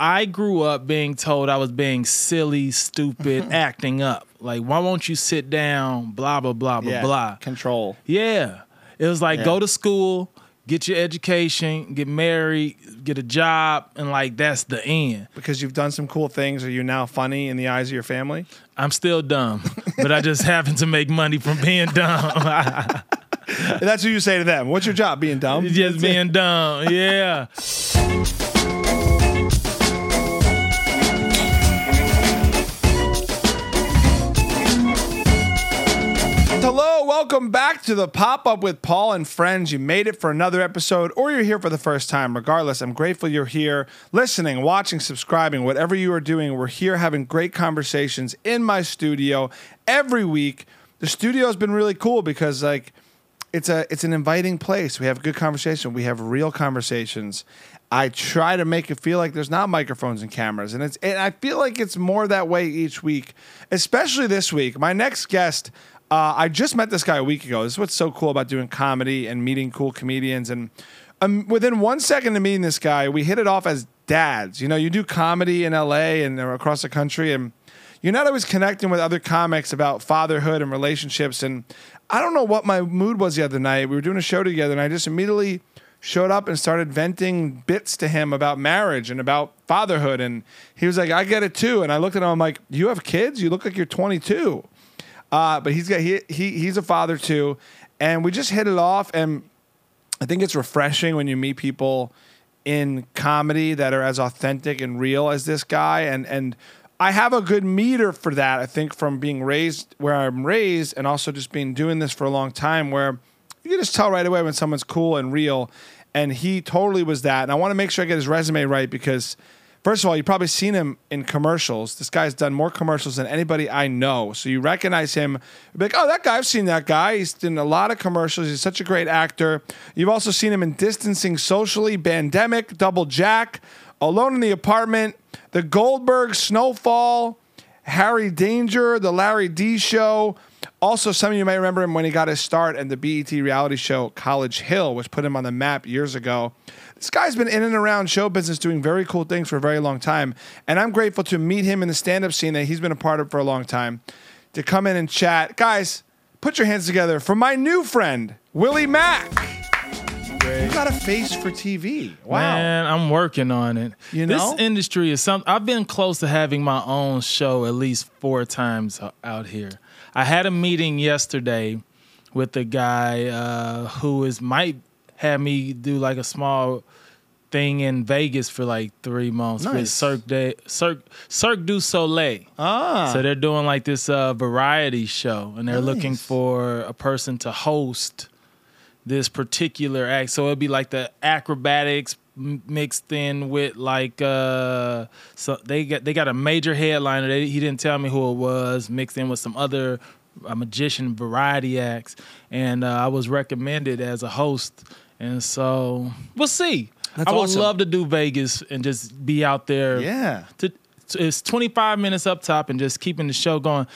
I grew up being told I was being silly, stupid, acting up. Like, why won't you sit down? Blah blah blah blah Yeah. blah. Control. Yeah. It was like Yeah. go to school, get your education, get married, get a job, and like that's the end. Because you've done some cool things, are you now funny in the eyes of your family? I'm still dumb, but I just happen to make money from being dumb. That's what you say to them. What's your job? Being dumb? just being dumb. Yeah. welcome back to the pop up with Paul and friends. You made it for another episode, or you're here for the first time. Regardless, I'm grateful you're here, listening, watching, subscribing, whatever you are doing. We're here having great conversations in my studio every week. The studio has been really cool because, like, it's a it's an inviting place. We have good conversation. We have real conversations. I try to make it feel like there's not microphones and cameras, and it's and I feel like it's more that way each week, especially this week. My next guest, uh, I just met this guy a week ago. This is what's so cool about doing comedy and meeting cool comedians. And um, within one second of meeting this guy, we hit it off as dads. You know, you do comedy in L.A. and across the country, and you're not always connecting with other comics about fatherhood and relationships. And I don't know what my mood was the other night. We were doing a show together, and I just immediately showed up and started venting bits to him about marriage and about fatherhood. And he was like, I get it too. And I looked at him, I'm like, You have kids? You look like you're 22. Uh, but he's got he, he he's a father too. And we just hit it off. And I think it's refreshing when you meet people in comedy that are as authentic and real as this guy. And and I have a good meter for that. I think from being raised where I'm raised, and also just being doing this for a long time, where you can just tell right away when someone's cool and real. And he totally was that. And I want to make sure I get his resume right because. First of all, you've probably seen him in commercials. This guy's done more commercials than anybody I know. So you recognize him. You'll be like, oh, that guy, I've seen that guy. He's done a lot of commercials. He's such a great actor. You've also seen him in Distancing Socially, Bandemic, Double Jack, Alone in the Apartment, The Goldberg, Snowfall, Henry Danger, The Larry D Show. Also, some of you might remember him when he got his start in the BET reality show College Hill, which put him on the map years ago. This guy's been in and around show business doing very cool things for a very long time. And I'm grateful to meet him in the stand up scene that he's been a part of for a long time to come in and chat. Guys, put your hands together for my new friend, Willie Macc. You got a face for TV. Wow. Man, I'm working on it. You know? this industry is something. I've been close to having my own show at least four times out here. I had a meeting yesterday with a guy uh, who is might have me do like a small thing in Vegas for like three months with Nice. Cirque, de, Cirque, Cirque du Soleil. Ah. So they're doing like this uh, variety show, and they're looking for a person to host this particular act. So it'd be like the acrobatics mixed in with like uh so they got they got a major headliner. They, he didn't tell me who it was. Mixed in with some other uh, magician variety acts, and uh, I was recommended as a host. And so we'll see. That's I would awesome. love to do Vegas and just be out there yeah. to it's 25 minutes up top and just keeping the show going.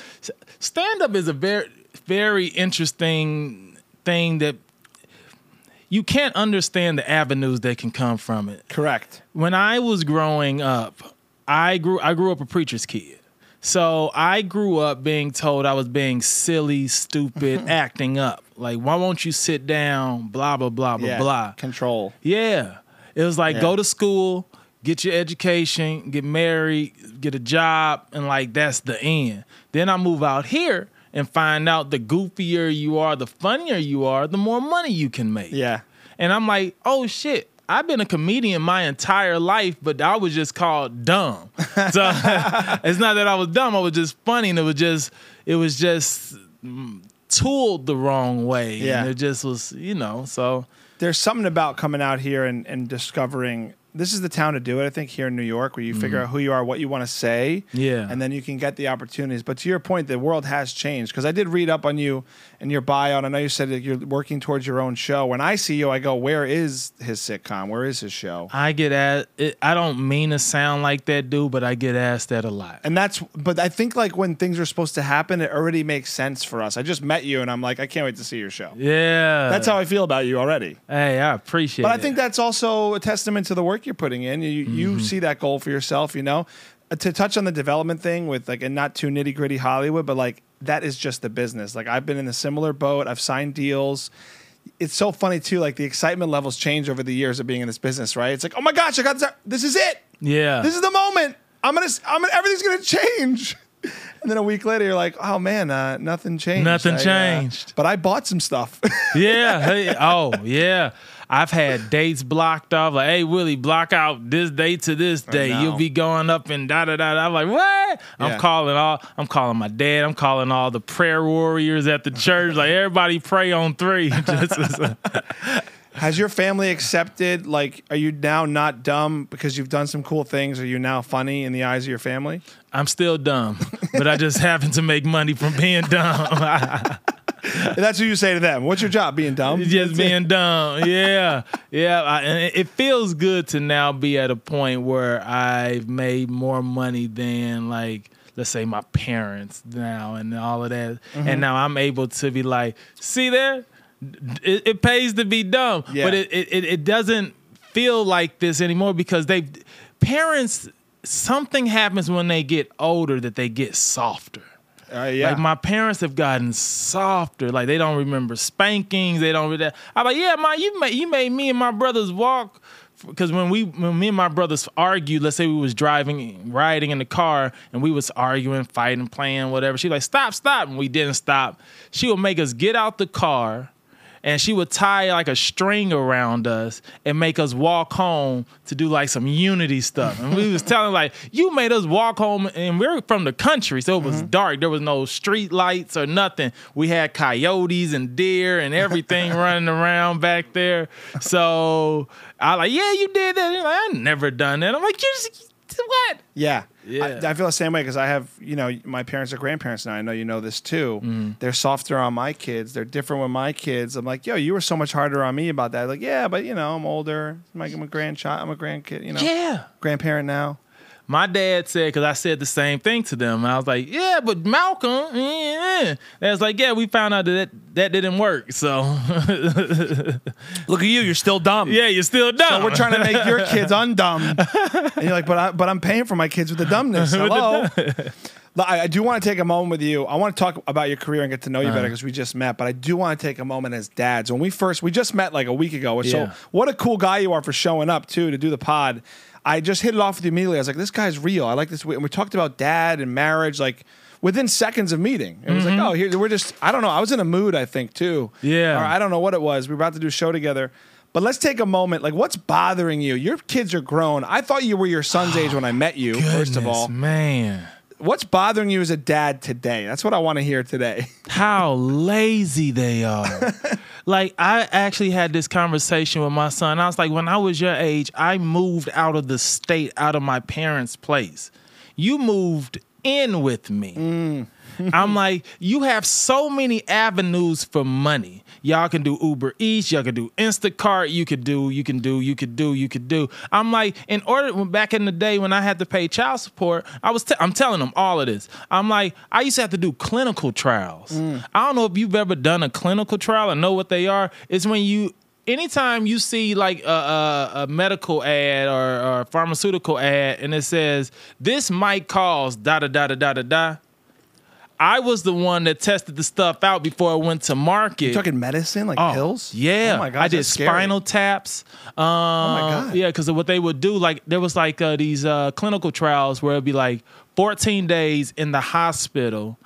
Stand up is a very very interesting thing that you can't understand the avenues that can come from it. Correct. When I was growing up, I grew I grew up a preacher's kid. So I grew up being told I was being silly, stupid, acting up. Like, why won't you sit down? Blah blah blah blah Yeah. blah. Control. Yeah. It was like Yeah. go to school, get your education, get married, get a job, and like that's the end. Then I move out here and find out the goofier you are, the funnier you are, the more money you can make. Yeah. And I'm like, oh shit. I've been a comedian my entire life, but I was just called dumb. So it's not that I was dumb, I was just funny and it was just it was just tooled the wrong way. Yeah. And it just was, you know, so there's something about coming out here and, and discovering this is the town to do it. I think here in New York, where you figure out who you are, what you want to say, Mm-hmm. Yeah. and then you can get the opportunities. But to your point, the world has changed because I did read up on you and your bio, and I know you said that you're working towards your own show. When I see you, I go, "Where is his sitcom? Where is his show?" I get asked. I don't mean to sound like that dude, but I get asked that a lot. And that's, but I think like when things are supposed to happen, it already makes sense for us. I just met you, and I'm like, I can't wait to see your show. Yeah, That's how I feel about you already. Hey, I appreciate. It. But I think that's also a testament to the work work you're putting in. You you see that goal for yourself. You know, Uh, to touch on the development thing with like and not too nitty gritty Hollywood, but like that is just the business. Like I've been in a similar boat. I've signed deals. It's so funny too. Like the excitement levels change over the years of being in this business, right? It's like, oh my gosh, I got this. This is it. Yeah. This is the moment. I'm gonna. I'm gonna. Everything's gonna change. And then a week later, you're like, "Oh man, uh, nothing changed. Nothing I, uh, changed. but I bought some stuff. yeah. Hey, oh, yeah. I've had dates blocked off. Like, hey, Willie, block out this date to this uh, day. know. You'll be going up and da da da. I'm like, what? Yeah. I'm calling all. I'm calling my dad. I'm calling all the prayer warriors at the church. Like, everybody pray on three. Just as- Has your family accepted? Like, are you now not dumb because you've done some cool things? Are you now funny in the eyes of your family? I'm still dumb, but I just happen to make money from being dumb. That's what you say to them. What's your job? Being dumb? just being dumb. Yeah, yeah. I, and it- feels good to now be at a point where I've made more money than like let's say my parents now and all of that, Mm-hmm. and now I'm able to be like, see there, it, it pays to be dumb, Yeah. but it, it it it doesn't feel like this anymore because they parents something happens when they get older that they get softer. Uh, yeah. Like my parents have gotten softer. Like they don't remember spankings. They don't. Really, I'm like, yeah, ma, you made you made me and my brothers walk. Because when we when me and my brothers argued, let's say we was driving, riding in the car, and we was arguing, fighting, playing, whatever. She like, stop, stop, and we didn't stop. She would make us get out the car, and she would tie like a string around us and make us walk home to do like some unity stuff. And we was telling like, you made us walk home, and we're from the country, so it was mm-hmm. dark. There was no street lights or nothing. We had coyotes and deer and everything running around back there. So I like, yeah, you did that. Like, I never done that. I'm like, you just what? Yeah. Yeah. I, I feel the same way because I have, you know, my parents are grandparents now. I know you know this too. Mm. They're softer on my kids. They're different with my kids. I'm like, yo, you were so much harder on me about that. Like, yeah, but you know, I'm older. I'm like, I'm a grandchild. I'm a grandkid. You know, Yeah. grandparent now. My dad said, because I said the same thing to them. And I was like, yeah, but Malcolm, yeah. They was like, yeah, we found out that that didn't work. So, Look at you. You're still dumb. yeah, you're still dumb. So we're trying to make your kids undumb. and you're like, but I, but I'm paying for my kids with the dumbness. Hello. I, I do want to take a moment with you. I want to talk about your career and get to know you Uh-huh. better because we just met. But I do want to take a moment as dads. When we first, we just met like a week ago. So Yeah. what a cool guy you are for showing up too to do the pod. I just hit it off with you immediately. I was like, this guy's real. I like this. And we talked about dad and marriage like within seconds of meeting. It was like, oh, here we're just. I don't know. I was in a mood. I think too. Mm-hmm. Yeah. Or I don't know what it was. We were about to do a show together. But let's take a moment. Like, what's bothering you? Your kids are grown. I thought you were your son's age when I met you, first of all. man. What's bothering you as a dad today? That's what I want to hear today. how lazy they are. like I actually had this conversation with my son. I was like, when I was your age, I moved out of the state, out of my parents' place. You moved in with me. Mm. I'm like, you have so many avenues for money. Y'all can do Uber Eats, y'all can do Instacart, you could do, you can do, you could do, you could do. I'm like, in order back in the day when I had to pay child support, I was t- I'm telling them all of this. I'm like, I used to have to do clinical trials. Mm. I don't know if you've ever done a clinical trial or know what they are. It's when you anytime you see like a, a, a medical ad or, or a pharmaceutical ad and it says this might cause da da da da da da da. I was the one that tested the stuff out before I went to market. You talking medicine, like Oh, pills? Yeah. Oh my god. I did spinal taps. Um, my God. Yeah, because what they would do, like there was like uh, these uh, clinical trials where it'd be like 14 days in the hospital.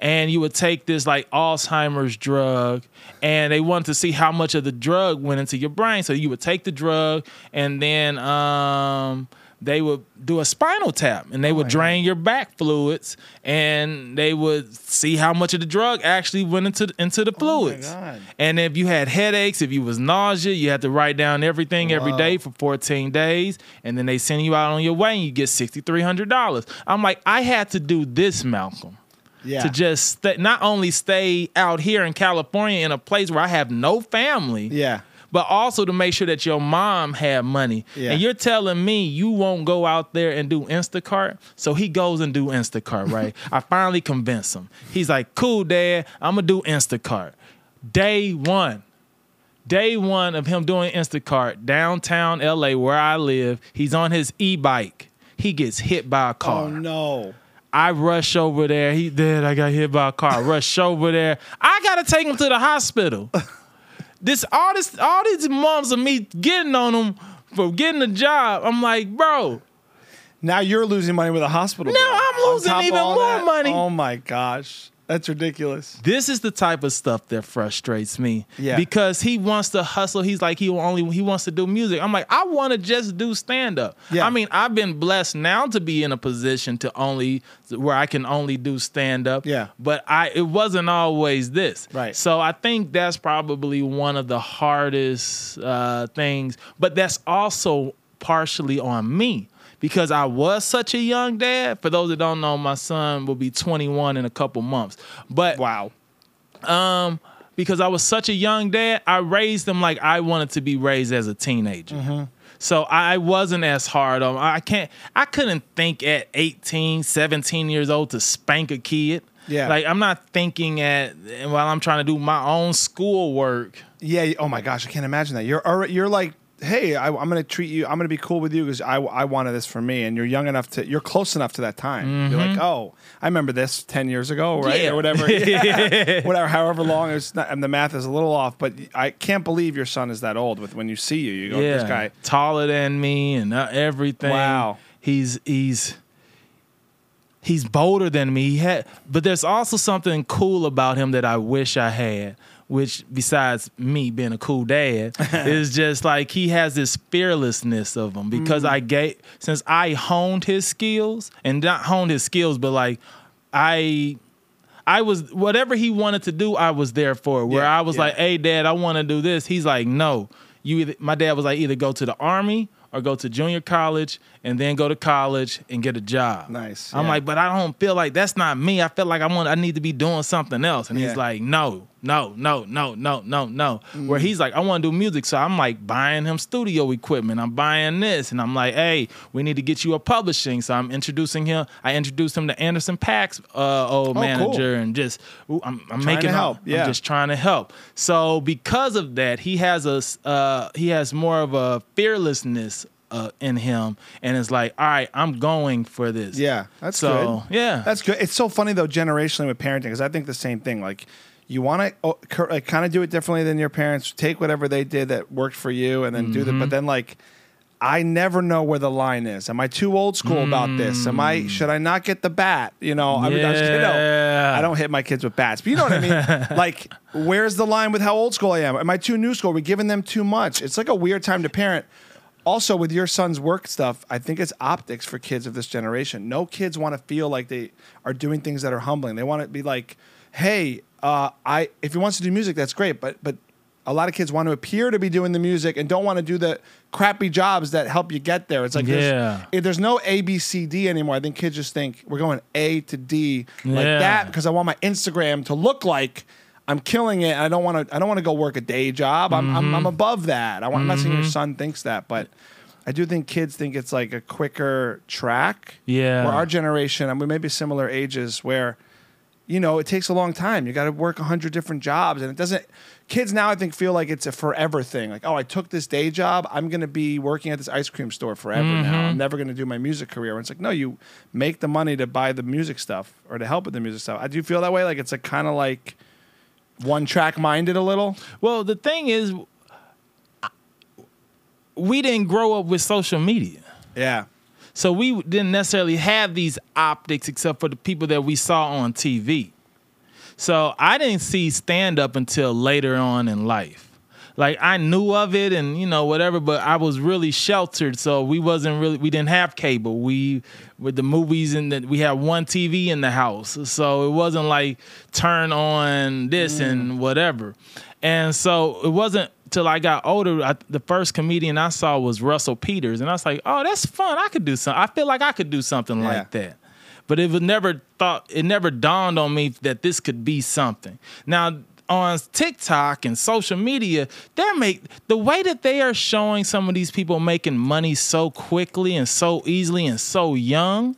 And you would take this like Alzheimer's drug, and they wanted to see how much of the drug went into your brain. So you would take the drug, and then um, they would do a spinal tap, and they would drain your back fluids, and they would see how much of the drug actually went into into the fluids. God. And if you had headaches, if you was nausea, you had to write down everything every Whoa. day for 14 days, and then they send you out on your way, and you get sixty three hundred dollars. I'm like, I had to do this, Malcolm, Yeah. to just stay, not only stay out here in California in a place where I have no family, yeah. But also to make sure that your mom had money. Yeah. And you're telling me you won't go out there and do Instacart? So he goes and do Instacart, right? I finally convince him. He's like, cool, dad, I'm gonna do Instacart. Day one, day one of him doing Instacart downtown LA where I live, he's on his e-bike. He gets hit by a oh, car. Oh no. I rush over there. He dead. I got hit by a car. Rush over there. I gotta take him to the hospital. this all this all these months of me getting on them for getting a job. I'm like, bro, Now you're losing money with a hospital. Now bill. I'm losing even more that? money. Oh my gosh. That's ridiculous. this is the type of stuff that frustrates me. Yeah. Because he wants to hustle. He's like he only he wants to do music. I'm like, I want to just do stand up. Yeah. I mean, I've been blessed now to be in a position to only where I can only do stand up. Yeah. But I it wasn't always this. Right. So I think that's probably one of the hardest uh, things. But that's also partially on me. Because I was such a young dad. For those that don't know, my son will be 21 in a couple months. But Wow. um, because I was such a young dad, I raised them like I wanted to be raised as a teenager. Mm-hmm. So I wasn't as hard on. I can't. I couldn't think at 18, 17 years old to spank a kid. Yeah. Like I'm not thinking at while I'm trying to do my own schoolwork. Yeah. Oh my gosh, I can't imagine that. You're you're like, hey, I, I'm going to treat you. I'm going to be cool with you because I, I wanted this for me, and you're young enough to. You're close enough to that time. You're like, oh, I remember this ten years ago, right, Mm-hmm. Yeah. or whatever. Yeah. whatever. However long it's not, and the math is a little off, but I can't believe your son is that old. With when you see you, you go, yeah, this guy. taller than me and uh, everything. Wow. he's he's he's bolder than me. He had, but there's also something cool about him that I wish I had. Which, besides me being a cool dad, is just like he has this fearlessness of him. Because mm-hmm. I gave, since I honed his skills and not honed his skills, but like I I was whatever he wanted to do, I was there for. it. Where Yeah, I was yeah. like, "Hey, Dad, I want to do this." He's like, "No, you." Either, my dad was like, "Either go to the army or go to junior college and then go to college and get a job." Nice, I'm yeah. like, but I don't feel like that's not me. I feel like I want. I need to be doing something else. And Yeah. he's like, "No, no, no, no, no, no, no." Mm. Where he's like, "I want to do music," so I'm like buying him studio equipment. I'm buying this, and I'm like, "Hey, we need to get you a publishing." So I'm introducing him. I introduced him to Anderson Paak's uh, old Oh, cool. manager, and just I'm, I'm making help. yeah. I'm just trying to help. So because of that, he has a uh, he has more of a fearlessness uh, in him, and it's like, all right, I'm going for this. Yeah, that's so good. yeah, That's good. It's so funny though, generationally with parenting, because I think the same thing. Like, you want to like, kind of do it differently than your parents. Take whatever they did that worked for you, and then do Mm-hmm. that. But then, like, I never know where the line is. Am I too old school about this? Am I? Should I not get the bat? You know, I, mean, I, was- you know, I don't hit my kids with bats, but you know what I mean. like, where's the line with how old school I am? Am I too new school? Are we giving them too much? It's like a weird time to parent. Also, with your son's work stuff, I think it's optics for kids of this generation. No kids want to feel like they are doing things that are humbling. They want to be like, "Hey, uh, I if he wants to do music, that's great." But but a lot of kids want to appear to be doing the music and don't want to do the crappy jobs that help you get there. It's like Yeah. there's, if there's no A B C D anymore. I think kids just think we're going A to D like Yeah. that because I want my Instagram to look like. I'm killing it. I don't want to. I don't want to go work a day job. I'm, I'm, Mm-hmm. I'm above that. I want. I'm not saying your son thinks that, but I do think kids think it's like a quicker track. Yeah. Where our generation, and we may be similar ages, where you know it takes a long time. You got to work a hundred different jobs, and it doesn't. Kids now, I think, feel like it's a forever thing. Like, oh, I took this day job. I'm going to be working at this ice cream store forever now. Mm-hmm. I'm never going to do my music career. And it's like, no, you make the money to buy the music stuff or to help with the music stuff. I do feel that way. Like it's a kind of like one track minded a little. Well, the thing is, we didn't grow up with social media. Yeah. So we didn't necessarily have these optics except for the people that we saw on TV. So I didn't see stand up until later on in life. Like I knew of it and you know whatever, but I was really sheltered, so we wasn't really we didn't have cable. We with the movies and that we had one TV in the house, so it wasn't like turn on this and mm. whatever. And so it wasn't till I got older. I, the first comedian I saw was Russell Peters, and I was like, "Oh, that's fun! I could do something. I feel like I could do something Yeah. like that." But it was never thought. It never dawned on me that this could be something. Now on TikTok and social media, they're make the way that they are showing some of these people making money so quickly and so easily and so young.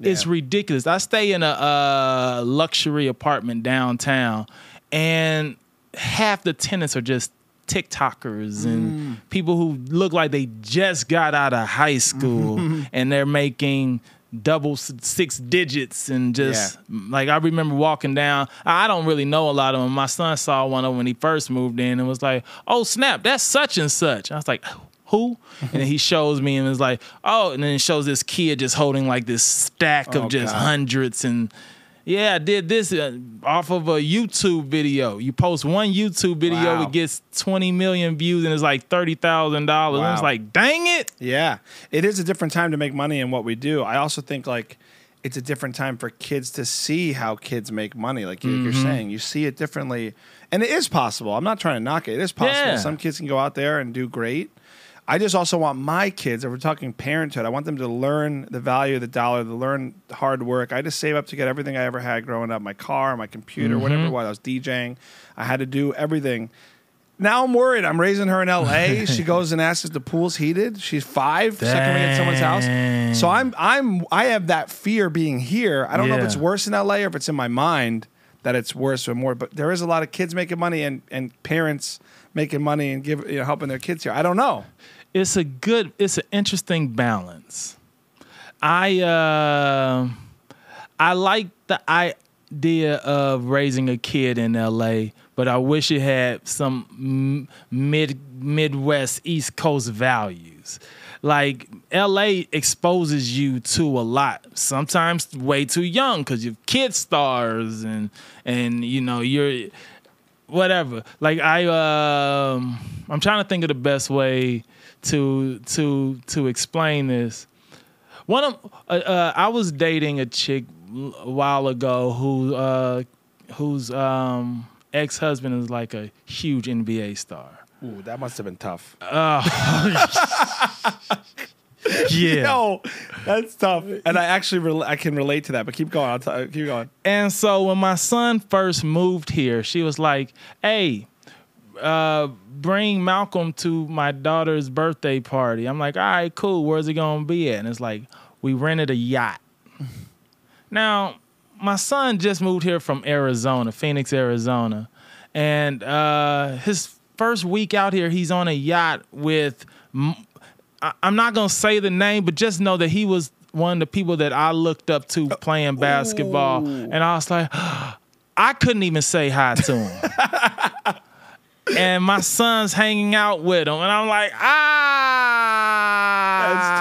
It's Yeah. ridiculous. I stay in a uh, luxury apartment downtown, and half the tenants are just TikTokers and people who look like they just got out of high school and they're making double six digits and just like I remember walking down. I don't really know a lot of them. My son saw one of them when he first moved in and was like, "Oh snap, that's such and such." I was like. Who? And then he shows me and is like, oh, and then it shows this kid just holding like this stack of Oh, just God. hundreds and yeah, I did this uh, off of a YouTube video. You post one YouTube video, Wow. it gets 20 million views and it's like $30,000. And it's like, dang it. Yeah, it is a different time to make money in what we do. I also think like it's a different time for kids to see how kids make money. Like Mm-hmm. you're saying, you see it differently, and it is possible. I'm not trying to knock it. It is possible. Yeah. Some kids can go out there and do great. I just also want my kids, if we're talking parenthood, I want them to learn the value of the dollar, to learn hard work. I just save up to get everything I ever had growing up my car, my computer, Mm-hmm. whatever it was. I was DJing. I had to do everything. Now I'm worried. I'm raising her in LA. she goes and asks if the pool's heated. She's five, five, second week at someone's house. So I'm I'm I have that fear being here. I don't know if it's worse in LA or if it's in my mind that it's worse or more. But there is a lot of kids making money and and parents making money and give you know helping their kids here. I don't know. It's a good, it's an interesting balance. I, uh, I like the idea of raising a kid in LA, but I wish it had some mid Midwest East Coast values. Like LA exposes you to a lot. Sometimes way too young because you're kid stars and and you know you're whatever. Like I um I'm trying to think of the best way to to to explain this. One of uh, uh, I was dating a chick a while ago who uh whose um ex-husband is like a huge NBA star. Ooh, that must have been tough. Yeah. No, that's tough. And I actually rel I can relate to that. But keep going. I'll t- keep going. And so when my son first moved here, she was like, "Hey, uh, bring Malcolm to my daughter's birthday party." I'm like, "All right, cool. Where's he gonna be at?" And it's like, we rented a yacht. now, my son just moved here from Arizona, Phoenix, Arizona, and uh, his first week out here, he's on a yacht with—I'm not gonna say the name, but just know that he was one of the people that I looked up to playing basketball, and I was like, I couldn't even say hi to him. and my son's hanging out with him, and I'm like, ah, That's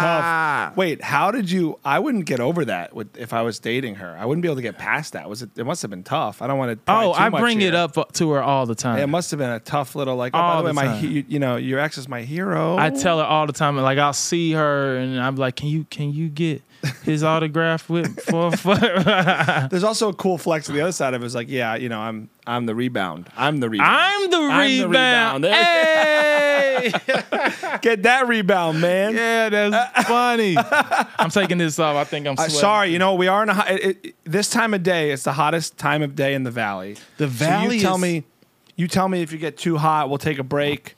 tough. Wait, how did you? I wouldn't get over that with if I was dating her. I wouldn't be able to get past that. Was it? It must have been tough. I don't want to. Oh, I bring it up to her all the time. It must have been a tough little like. Oh, by All the way, the my time. he- you know your ex is my hero. I tell her all the time, like I'll see her, and I'm like, "Can you can you get his autograph with for?" for There's also a cool flex on the other side of it. it. Is like, yeah, you know, I'm I'm the rebound. I'm the rebound. I'm the I'm the rebound. rebound. Hey, Get that rebound, man. yeah, that's funny. I'm taking this off. I think I'm. Uh, Sweating. sorry, you know we are in a hot, it, it, this time of day. It's the hottest time of day in the valley. The So valley you tell is- me, you tell me if you get too hot, we'll take a break.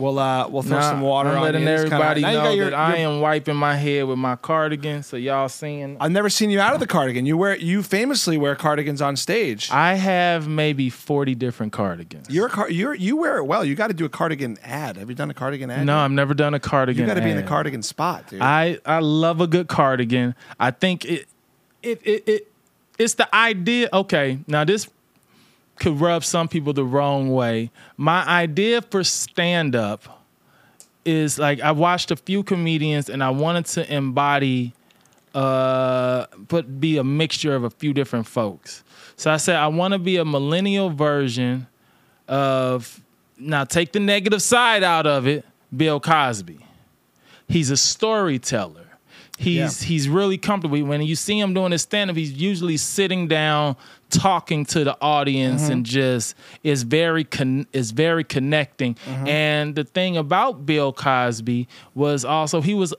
We'll uh we'll throw Nah, some water I'm on letting you. Kinda- everybody you know got your- that I am wiping my head with my cardigan, so y'all seeing. I've never seen you out of the cardigan. You wear you famously wear cardigans on stage. I have maybe 40 different cardigans. You're car, you're you wear it well. You got to do a cardigan ad. Have you done a cardigan ad? no, yet? I've never done a cardigan. Ad. You got to be in the cardigan spot, dude. I I love a good cardigan. I think it it it, it it's the idea. Okay, now this could rub some people the wrong way. My idea for stand up is like I watched a few comedians and I wanted to embody uh but be a mixture of a few different folks. So I said I want to be a millennial version of now take the negative side out of it, Bill Cosby. He's a storyteller. He's Yeah. he's really comfortable. When you see him doing his stand up, he's usually sitting down talking to the audience and mm-hmm. just is very con- is very connecting. Mm-hmm. And the thing about Bill Cosby was also he was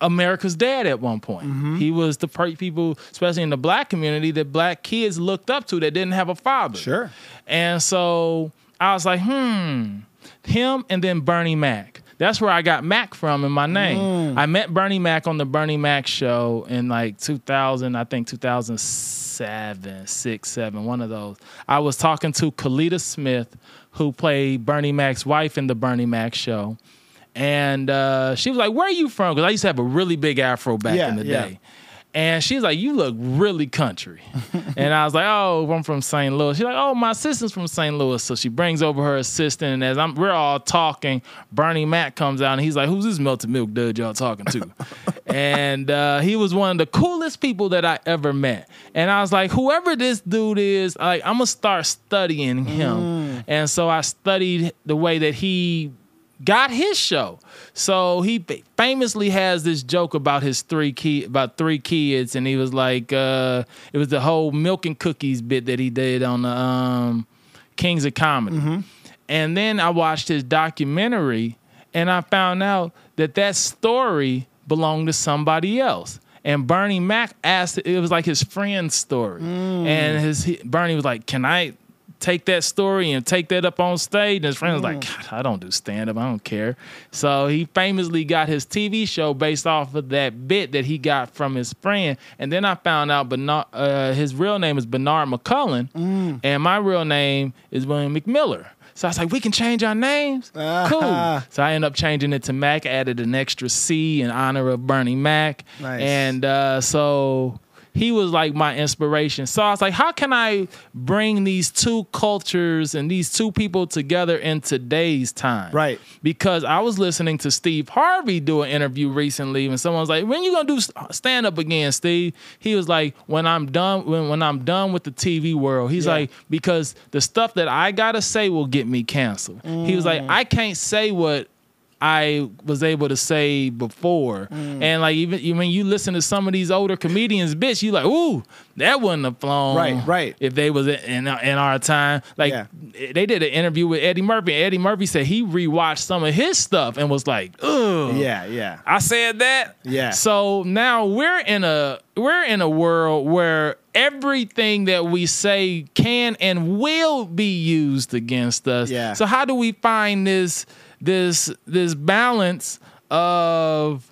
America's dad at one point. Mm-hmm. He was the per- people, especially in the black community, that black kids looked up to that didn't have a father. Sure. And so I was like, hmm, him and then Bernie Mac. That's where I got Mac from in my name. Mm. I met Bernie Mac on the Bernie Mac show in like 2000, I think 2007, six, seven, one of those. I was talking to Kellita Smith, who played Bernie Mac's wife in the Bernie Mac show. And uh, she was like, Where are you from? Because I used to have a really big afro back Yeah, in the yeah. day. And she's like, You look really country. and I was like, Oh, I'm from St. Louis. She's like, Oh, my assistant's from St. Louis. So she brings over her assistant. And as I'm we're all talking, Bernie Mac comes out and he's like, Who's this melted milk dude y'all talking to? and uh, he was one of the coolest people that I ever met. And I was like, whoever this dude is, like, I'm gonna start studying him. And so I studied the way that he got his show. So he famously has this joke about his three key about three kids, and he was like, uh, it was the whole milk and cookies bit that he did on the um, Kings of Comedy. And then I watched his documentary, and I found out that that story belonged to somebody else. And Bernie Mac asked, it was like his friend's story, and his he, Bernie was like, "Can I take that story and take that up on stage. And his friend was like, God, I don't do stand up. I don't care. So he famously got his TV show based off of that bit that he got from his friend. And then I found out Bernard, uh, his real name is Bernard McCullough, and my real name is William McMiller. So I was like, we can change our names. Cool. So I ended up changing it to Mac, added an extra C in honor of Bernie Mac. Nice. And uh, so he was like my inspiration. So I was like, how can I bring these two cultures and these two people together in today's time? Right. Because I was listening to Steve Harvey do an interview recently, and someone was like, "When you gonna do stand up again, Steve?" He was like, "When I'm done, when when I'm done with the TV world." He's Yeah. like, "Because the stuff that I gotta say will get me canceled." He was Mm. like, "I can't say what." I was able to say before, Mm. and like even when you listen to some of these older comedians, bitch, you like, ooh, that wouldn't have flown, Right, right. If they was in in our time, like Yeah. they did an interview with Eddie Murphy. and Eddie Murphy said he rewatched some of his stuff and was like, ugh, Yeah, yeah. I said that. Yeah. So now we're in a we're in a world where everything that we say can and will be used against us. Yeah. So how do we find this this this balance of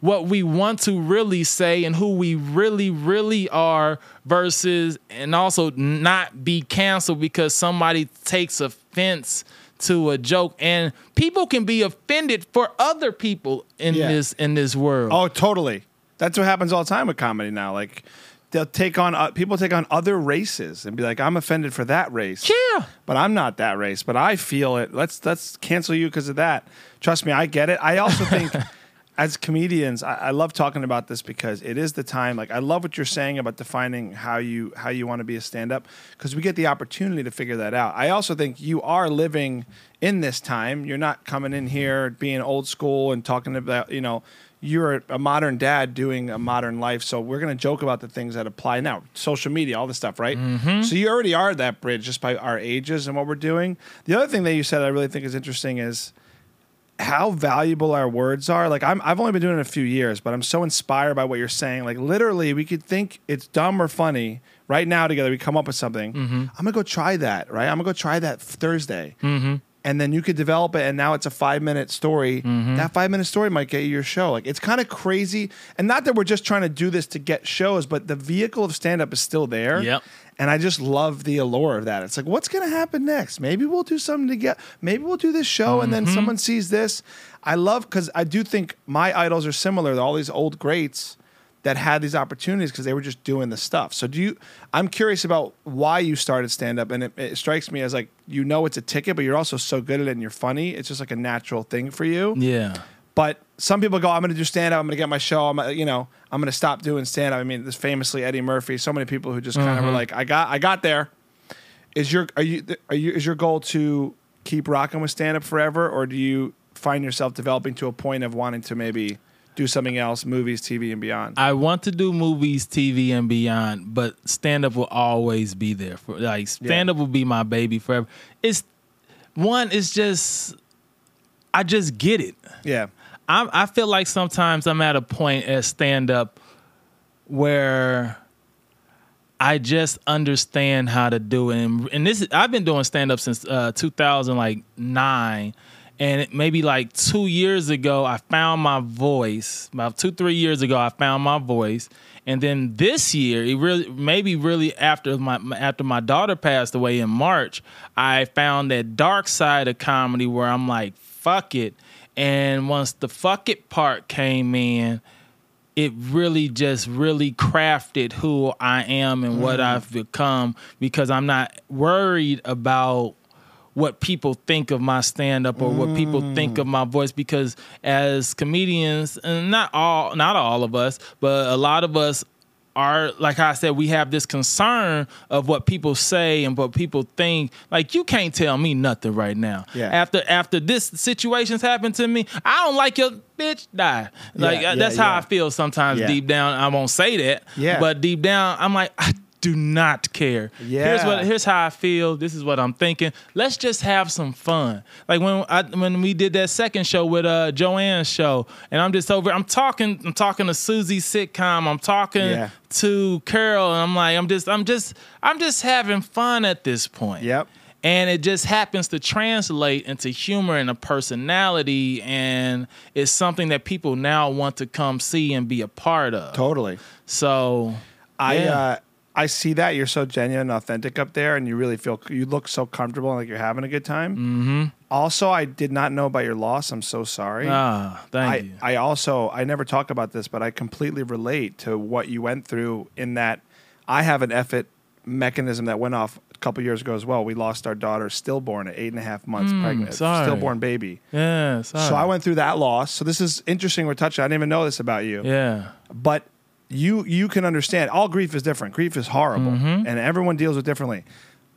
what we want to really say and who we really really are versus and also not be canceled because somebody takes offense to a joke and people can be offended for other people in Yeah. this in this world. Oh, totally. That's what happens all the time with comedy now. Like they'll take on uh, people take on other races and be like, "I'm offended for that race." Yeah. But I'm not that race, but I feel it. Let's let's cancel you because of that. Trust me, I get it. I also think as comedians, I, I love talking about this because it is the time. Like I love what you're saying about defining how you how you want to be a stand up because we get the opportunity to figure that out. I also think you are living in this time. You're not coming in here being old school and talking about you know. You're a modern dad doing a modern life, so we're gonna joke about the things that apply now. Social media, all this stuff, right? Mm-hmm. So you already are that bridge just by our ages and what we're doing. The other thing that you said I really think is interesting is how valuable our words are. Like I'm, I've only been doing it a few years, but I'm so inspired by what you're saying. Like literally, we could think it's dumb or funny right now together. We come up with something. Mm-hmm. I'm gonna go try that. Right? I'm gonna go try that Thursday. Mm-hmm. And then you could develop it, and now it's a five minute story. Mm-hmm. That five minute story might get you your show. Like it's kind of crazy, and not that we're just trying to do this to get shows, but the vehicle of stand up is still there. Yep. And I just love the allure of that. It's like, what's going to happen next? Maybe we'll do something to get, maybe we'll do this show and then mm-hmm. someone sees this. I love, because I do think my idols are similar to all these old greats that had these opportunities because they were just doing the stuff. So do you, I'm curious about why you started stand up. And it, it strikes me as like, you know, it's a ticket, but you're also so good at it and you're funny. It's just like a natural thing for you. Yeah. But some people go, I'm going to do stand up. I'm going to get my show. I'm, you know, I'm going to stop doing stand up. I mean, this famously Eddie Murphy. So many people who just kind of were mm-hmm. like, I got, I got there. Is your, are you, are you, is your goal to keep rocking with stand up forever, or do you find yourself developing to a point of wanting to maybe do something else, movies, TV, and beyond? I want to do movies, TV, and beyond, but stand up will always be there. For like stand up will be my baby forever. It's one. It's just I just get it. yeah, I I feel like sometimes I'm at a point at stand up where I just understand how to do it. And, and this I've been doing stand up since uh, 2009 and maybe like two years ago, I found my voice. About two, three years ago, I found my voice, and then this year, it really maybe really after my after my daughter passed away in March, I found that dark side of comedy where I'm like, fuck it. And once the fuck it part came in, it really just really crafted who I am and what mm-hmm. I've become because I'm not worried about what people think of my stand up or what people think of my voice because as comedians and not all not all of us but a lot of us are like I said, we have this concern of what people say and what people think. Like you can't tell me nothing right now. Yeah. After after this situation's happened to me, I don't like your bitch die. Like Yeah, uh, that's how yeah. I feel sometimes Yeah. deep down. I won't say that. Yeah. But deep down, I'm like, I do not care. Here's what here's how I feel. This is what I'm thinking. Let's just have some fun. Like when I when we did that second show with uh Joanne's show, and I'm just over. I'm talking. I'm talking to Susie sitcom. I'm talking Yeah. to Carol, and I'm like, I'm just, I'm just, I'm just having fun at this point. Yep. And it just happens to translate into humor and a personality, and it's something that people now want to come see and be a part of. Totally. So, I yeah. uh, I see that you're so genuine and authentic up there, and you really feel you look so comfortable, and like you're having a good time. Mm-hmm. Also, I did not know about your loss. I'm so sorry. ah, thank I, you. I also I never talk about this, but I completely relate to what you went through in that I have an effort mechanism that went off a couple years ago as well. We lost our daughter stillborn at eight and a half months pregnant, Mm, sorry. stillborn baby. yeah, sorry. So I went through that loss. So this is interesting. We're touching. I didn't even know this about you Yeah, but you you can understand all grief is different. Grief is horrible Mm-hmm. and everyone deals with it differently.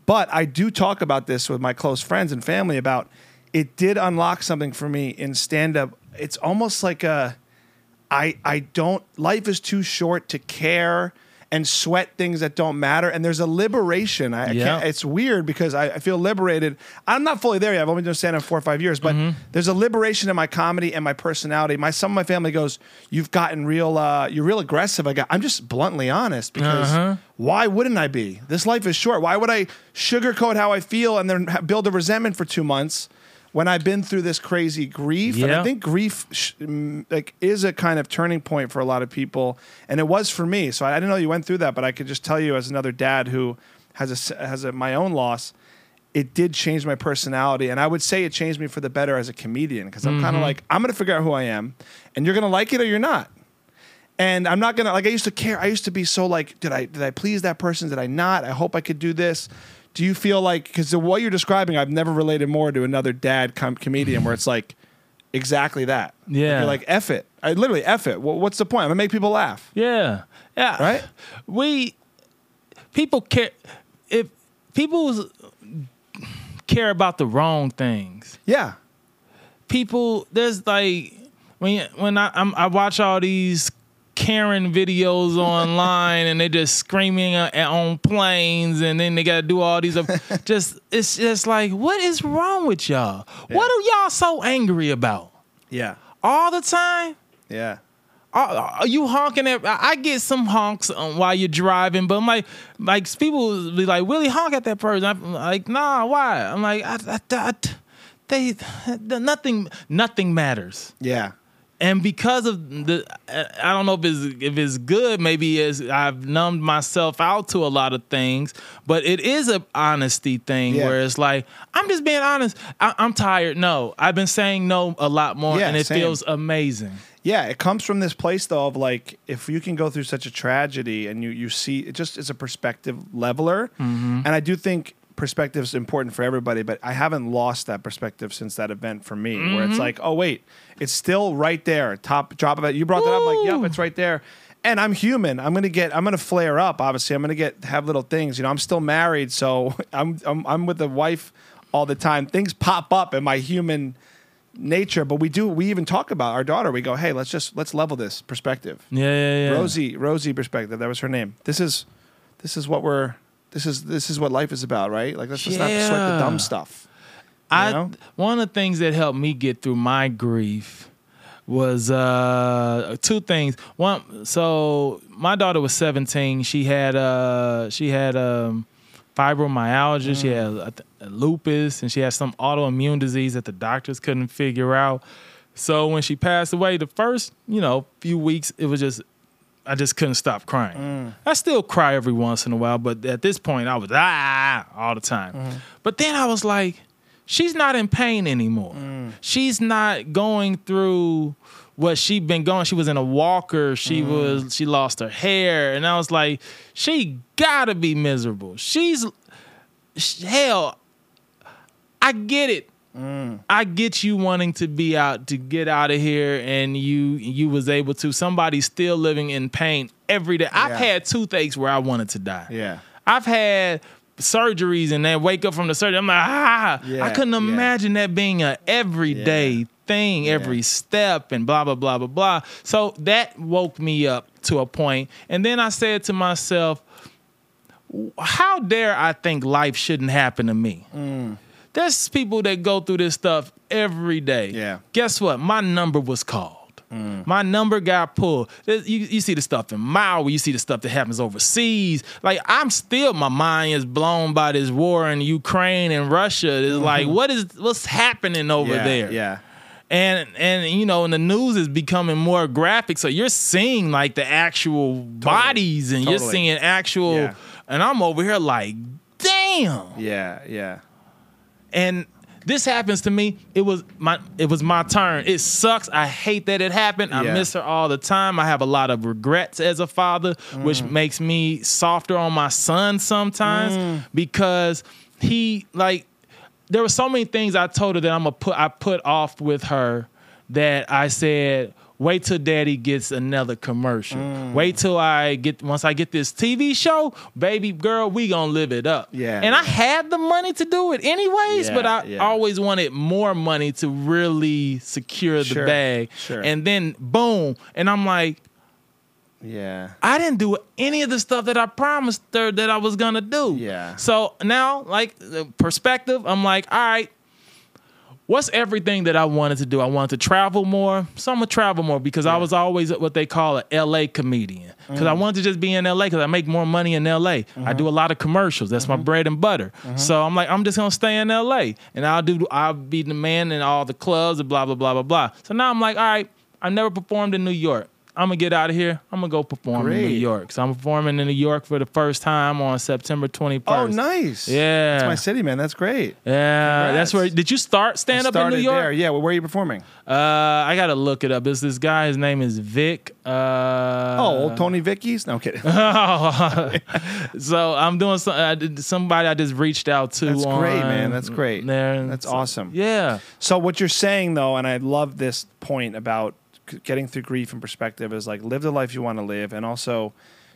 But i do talk about this with my close friends and family about it did unlock something for me in stand up it's almost like a i i don't life is too short to care and sweat things that don't matter. And there's a liberation. I, I Yeah. can't it's weird because I, I feel liberated. I'm not fully there yet. I've only been stand up four or five years but Mm-hmm. there's a liberation in my comedy and my personality. My some of my family goes you've gotten real uh, you're real aggressive. I got i'm just bluntly honest because Uh-huh. why wouldn't i be? This life is short. Why would i sugarcoat how i feel and then build a resentment for two months when I've been through this crazy grief, and I think grief sh- like is a kind of turning point for a lot of people, and it was for me. So I didn't know you went through that, but I could just tell you as another dad who has a has a, my own loss, it did change my personality, and I would say it changed me for the better as a comedian because I'm kind of mm-hmm. like I'm gonna figure out who I am, and you're gonna like it or you're not. And I'm not gonna like I used to care. I used to be so like, did I did I please that person? Did I not? I hope I could do this. Do you feel like because what you're describing, I've never related more to another dad com- comedian where it's mm-hmm. like exactly that. Yeah. you're like F it. I literally F it. Well, what's the point? I'm gonna make people laugh. yeah, yeah. Right? We people care if people care about the wrong things. Yeah. people there's like when when I I'm, I watch all these Karen videos online and they're just screaming on planes and then they got to do all these just it's just like what is wrong with y'all? What are y'all so angry about Yeah. all the time? Yeah. Are, are you honking at? I I get some honks um, while you're driving, but I'm like, like people be like, "Willie, honk at that person." I'm like, "Nah, why?" I'm like, I, I, I, "They, nothing, nothing matters." Yeah. And because of the, I don't know if it's if it's good. Maybe as I've numbed myself out to a lot of things, but it is a honesty thing Yeah. where it's like I'm just being honest. I, I'm tired. No, I've been saying no a lot more, Yeah, and it same. feels amazing. Yeah, it comes from this place though of like if you can go through such a tragedy and you you see it just is a perspective leveler, Mm-hmm. and I do think perspective is important for everybody, but I haven't lost that perspective since that event for me, where Mm-hmm. it's like, oh wait, it's still right there, top drop of it. You brought that up, like, yep, it's right there. And I'm human. I'm gonna get. I'm gonna flare up. Obviously, I'm gonna get have little things. You know, I'm still married, so I'm I'm, I'm with a wife all the time. Things pop up in my human nature, but we do. We even talk about our daughter. We go, hey, let's just let's level this perspective. Yeah, yeah, yeah. Rosie, Rosie perspective. That was her name. This is, this is what we're. This is this is what life is about, right? Like let's just not sweat the dumb stuff. I know? one of the things that helped me get through my grief was uh two things. One so my daughter was 17. She had uh she had um fibromyalgia. She had lupus, and she had some autoimmune disease that the doctors couldn't figure out. So when she passed away, the first you know few weeks, it was just I just couldn't stop crying. I still cry every once in a while, but at this point, I was ah all the time. Mm-hmm. But then I was like, she's not in pain anymore. Mm. She's not going through what she'd been going. She was in a walker. She mm. was she lost her hair, and I was like, she gotta be miserable. She's hell. I get it. I get you wanting to be out to get out of here, and you you was able to. Somebody's still living in pain every day. I've Yeah. had toothaches where I wanted to die. Yeah. I've had surgeries and then wake up from the surgery. I'm like, ah, Yeah, I couldn't yeah. imagine that being a everyday thing, every step, and blah blah blah blah blah. So that woke me up to a point, and then I said to myself, how dare I think life shouldn't happen to me? Mm. There's people that go through this stuff every day. Yeah. Mm. Guess what? My number was called. My number got pulled. You, you see the stuff in Maui, you see the stuff that happens overseas. Like I'm still, my mind is blown by this war in Ukraine and Russia. It's like, what is what's happening over Mm-hmm. yeah, there? Yeah. and and you know, and the news is becoming more graphic. So you're seeing like the actual bodies, and you're seeing actual. Yeah. And I'm over here like, damn. Yeah. Yeah. And this happens to me. It was my it was my turn. It sucks. I hate that it happened. I Yeah. miss her all the time. I have a lot of regrets as a father, which mm. makes me softer on my son sometimes mm. because he like there were so many things I told her that I'm gonna put I put off with her that I said, wait till daddy gets another commercial. Mm. Wait till I get once I get this TV show, baby girl, we gonna live it up. Yeah, And I had the money to do it anyways, Yeah, but I yeah. always wanted more money to really secure the Sure, bag. sure. And then boom. And I'm like, Yeah. I didn't do any of the stuff that I promised her that I was gonna do. Yeah. So now, like the perspective, I'm like, all right, what's everything that I wanted to do? I wanted to travel more, so I'm gonna travel more because I was always what they call a LA comedian. Because Mm. I wanted to just be in LA because I make more money in LA. I Mm-hmm. do a lot of commercials. That's my bread and butter. So I'm like, I'm just gonna stay in LA and I'll do I'll be the man in all the clubs and blah blah blah blah blah. So now I'm like, all right, I never performed in New York. I'm gonna get out of here. I'm gonna go perform in New York. So I'm performing in New York for the first time on September 21st. Oh, nice. Yeah. It's my city, man. That's great. Yeah, that's where. Did you start stand up in New York? there. Yeah. Well, where are you performing? Uh, I gotta look it up. It's this guy. His name is Vic. Uh, oh, old Tony Vicky's? No I'm kidding. so I'm doing some. I did, somebody I just reached out to. That's great, man. That's great. There. That's So- awesome. Yeah. So what you're saying though, and I love this point about getting through grief and perspective is like live the life you want to live, and also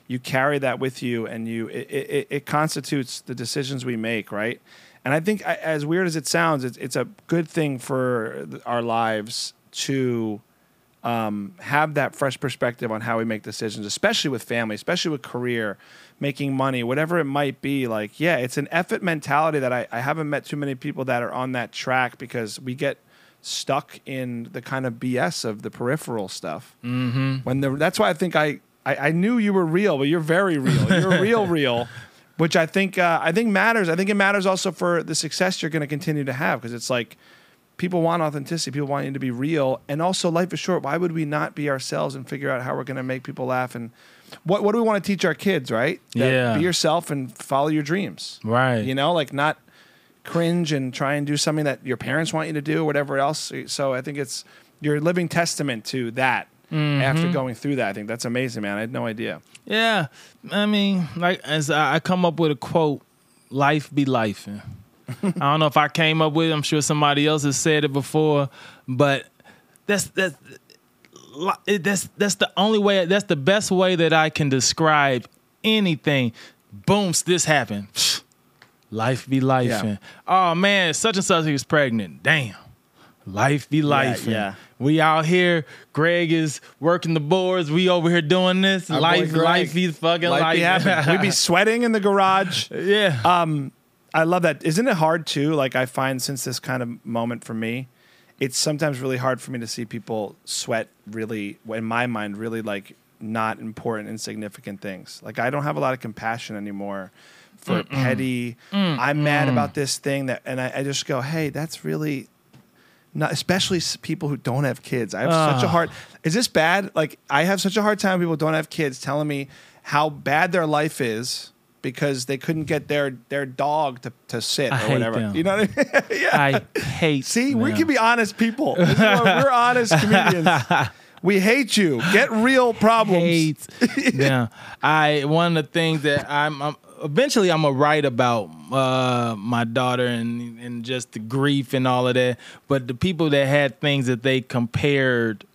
you carry that with you, and you it, it, it constitutes the decisions we make, right? And I think, as weird as it sounds, it's it's a good thing for our lives to um, have that fresh perspective on how we make decisions, especially with family, especially with career, making money, whatever it might be. Like, yeah, it's an effort mentality that I, I haven't met too many people that are on that track because we get stuck in the kind of BS of the peripheral stuff. Mm-hmm. When the, that's why I think I, I, I knew you were real, but you're very real. You're real, real. Which I think uh, I think matters. I think it matters also for the success you're going to continue to have because it's like people want authenticity. People want you to be real, and also life is short. Why would we not be ourselves and figure out how we're going to make people laugh? And what what do we want to teach our kids? Right? That Yeah. Be yourself and follow your dreams. Right. You know, like not cringe and try and do something that your parents want you to do or whatever else. So I think it's you're a living testament to that. Mm-hmm. After going through that, I think that's amazing, man. I had no idea. Yeah. I mean, like as I I come up with a quote, "Life be life." I don't know if I came up with it. I'm sure somebody else has said it before, but that's that's that's that's the only way. That's the best way that I can describe anything. Boom! This happened. Life be life. Yeah. Oh man, such and such is pregnant. Damn. Life be life. yeah. We out here. Greg is working the boards. We over here doing this. Our life, life be fucking Life life. be happening. We'd be sweating in the garage. yeah. Um, I love that. Isn't it hard too? Like I find since this kind of moment for me, it's sometimes really hard for me to see people sweat really, in my mind, really like not important, insignificant things. Like I don't have a lot of compassion anymore for petty. I'm mad about mm. this thing that, and I, I just go, hey, that's really not, especially people who don't have kids. I have such a hard. Is this bad? Like I have such a hard time. People don't have kids telling me how bad their life is because they couldn't get their their dog to, to sit or hate whatever. them. You know what I mean? yeah. I hate. See, we can be honest people. We're honest comedians. We hate you. Get real problems. hate them. I one of the things that I'm, I'm eventually I'm gonna write about uh, my daughter and and just the grief and all of that. But the people that had things that they compared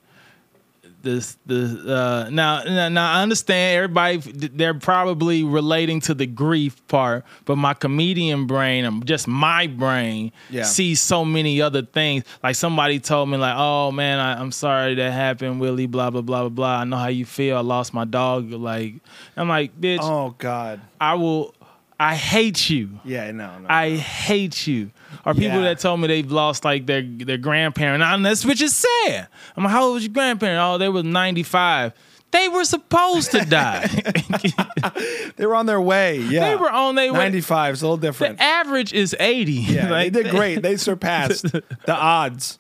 this the uh now, now now I understand everybody they're probably relating to the grief part, but my comedian brain, um, just my brain, Yeah. sees so many other things. Like somebody told me, like, "Oh man, I, I'm sorry that happened, Willie." Blah blah blah blah blah. I know how you feel. I lost my dog. Like, I'm like, bitch, Oh God. I will. I hate you. Yeah. No. No. I hate you. Or people Yeah. that told me they've lost like their their grandparent. And that's which is sad. I'm like, how old was your grandparent? Oh, they were 95. They were supposed to die. they were on their way. Yeah. they were on their way. 95 is a little different. The average is 80. Yeah, Like, they did great. They surpassed the odds.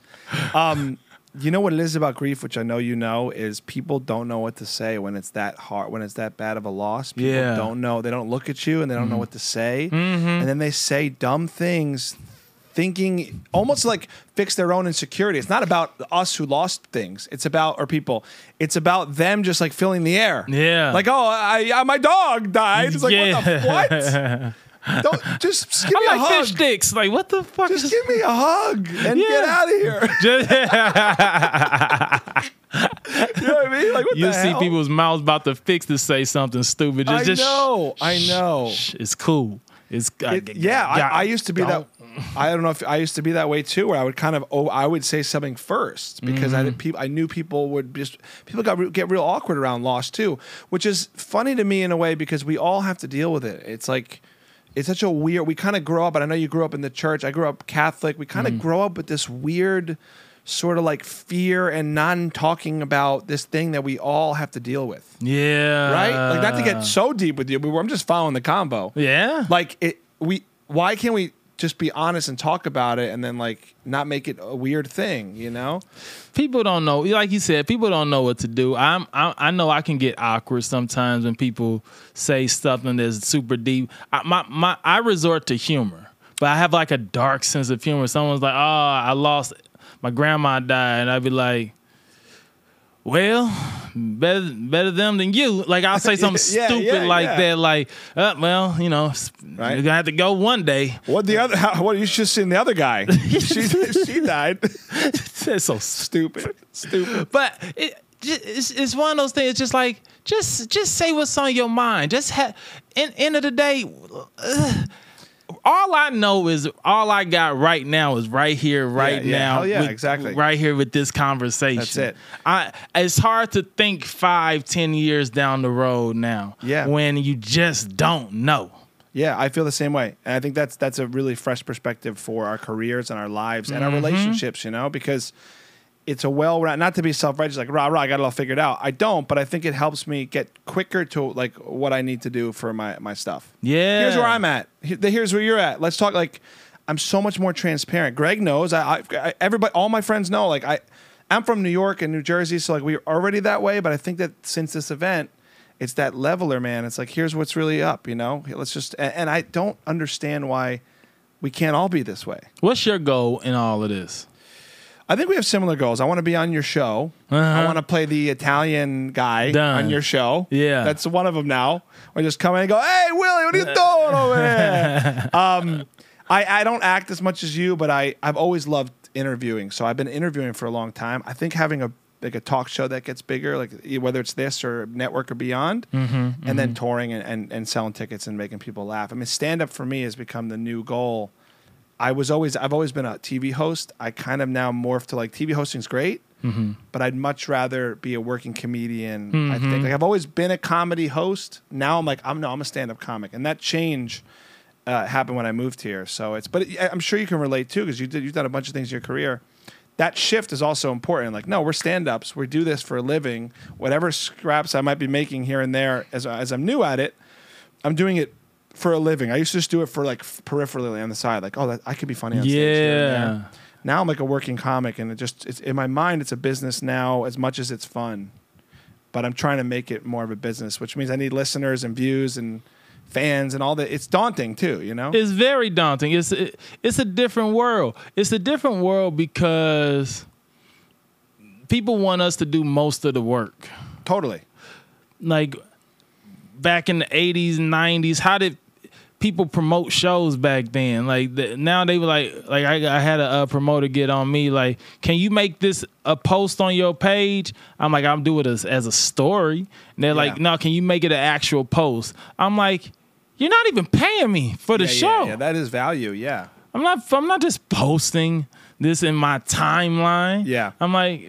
Um, you know what it is about grief, which I know you know, is people don't know what to say when it's that hard, when it's that bad of a loss. People Yeah. don't know. They don't look at you and they don't know mm-hmm. what to say, mm-hmm. and then they say dumb things, thinking almost like fix their own insecurity. It's not about us who lost things. It's about or people. It's about them just like filling the air. Yeah. Like oh, I, I my dog died. It's like what the what? Don't just give me I a like hug. fish sticks. Like, what the fuck Just is give me a hug and get out of here. Just, You know what I mean? Like what you see hell? people's mouths about to fix to say something stupid. Just, I just know. I know. shh, it's cool. It's It- yeah, I, I used to be that. I don't know if I used to be that way too, where I would kind of oh, I would say something first because I mm-hmm. did people I knew people would just people got re- get real awkward around loss too, which is funny to me in a way because we all have to deal with it. It's like it's such a weird. We kind of grow up, and I know you grew up in the church. I grew up Catholic. We kind of mm-hmm. grow up with this weird sort of like fear and non talking about this thing that we all have to deal with. Yeah. Right? Like not to get so deep with you, but I'm just following the combo. Yeah. Like it we why can't we just be honest and talk about it and then like not make it a weird thing, you know? people don't know like you said people don't know what to do. I'm i, I know i can get awkward sometimes when people say something that's super deep. I, my, my i resort to humor but i have like a dark sense of humor. Someone's like oh i lost my grandma died and i'd be like well better better them than you like i'll say something Yeah, stupid yeah, like yeah. that like uh, well you know Right. you're gonna have to go one day What the other how, what you should seen the other guy. she she died. it's so Stupid. Stupid. But it, it's, it's one of those things. Just like just just say what's on your mind. Just have. In end of the day, ugh, all I know is all I got right now is right here, right yeah. now. Hell yeah, with- exactly. Right here with this conversation. That's it. I. It's hard to think five, ten years down the road now. Yeah. When you just don't know. Yeah, I feel the same way. And I think that's that's a really fresh perspective for our careers and our lives and Mm-hmm. our relationships, you know, because it's a well not to be self-righteous like rah rah I got it all figured out. I don't, but I think it helps me get quicker to like what I need to do for my my stuff. Yeah. Here's where I'm at. Here's where you're at. Let's talk like I'm so much more transparent. Greg knows. I, I, I everybody all my friends know like I I'm from New York and New Jersey, so like we're already that way, but I think that since this event it's that leveler, man. It's like here's what's really up, you know. Let's just and, and I don't understand why we can't all be this way. What's your goal in all of this? I think we have similar goals. I want to be on your show. I Uh-huh. want to play the Italian guy Done. on your show. Yeah. that's one of them now. I just come in and go, "Hey, Willie, what are you doing over there?" um, I I don't act as much as you, but I I've always loved interviewing. So I've been interviewing for a long time. I think having a like a talk show that gets bigger, like whether it's this or network or beyond, and then touring and, and, and selling tickets and making people laugh. I mean, stand up for me has become the new goal. I was always I've always been a TV host. I kind of now morphed to like TV hosting's great, but I'd much rather be a working comedian. I think like I've always been a comedy host. Now I'm like I'm no I'm a stand up comic, and that change uh, happened when I moved here. So it's but it, I'm sure you can relate too because you did you've done a bunch of things in your career that shift is also important. Like, no, we're stand ups. We do this for a living. Whatever scraps I might be making here and there as, as I'm new at it, I'm doing it for a living. I used to just do it for like peripherally on the side. Like, oh, that, I could be funny on stage. here and Yeah. there. Now I'm like a working comic, and it just it's, in my mind, it's a business now as much as it's fun. But I'm trying to make it more of a business, which means I need listeners and views and fans and all that. It's daunting too, you know. It's very daunting. It's it, it's a different world. It's a different world because people want us to do most of the work. totally. Like back in the 80s, and 90s, how did people promote shows back then? Like the, now they were like like I, I had a, uh promoter get on me like, "Can you make this a post on your page?" I'm like, "I'm doing this as, a story." And they're like, "No, can you make it an actual post?" I'm like, "You're not even paying me for the yeah, show." Yeah, yeah, that is value. Yeah. I'm not. I'm not just posting this in my timeline. Yeah. I'm like,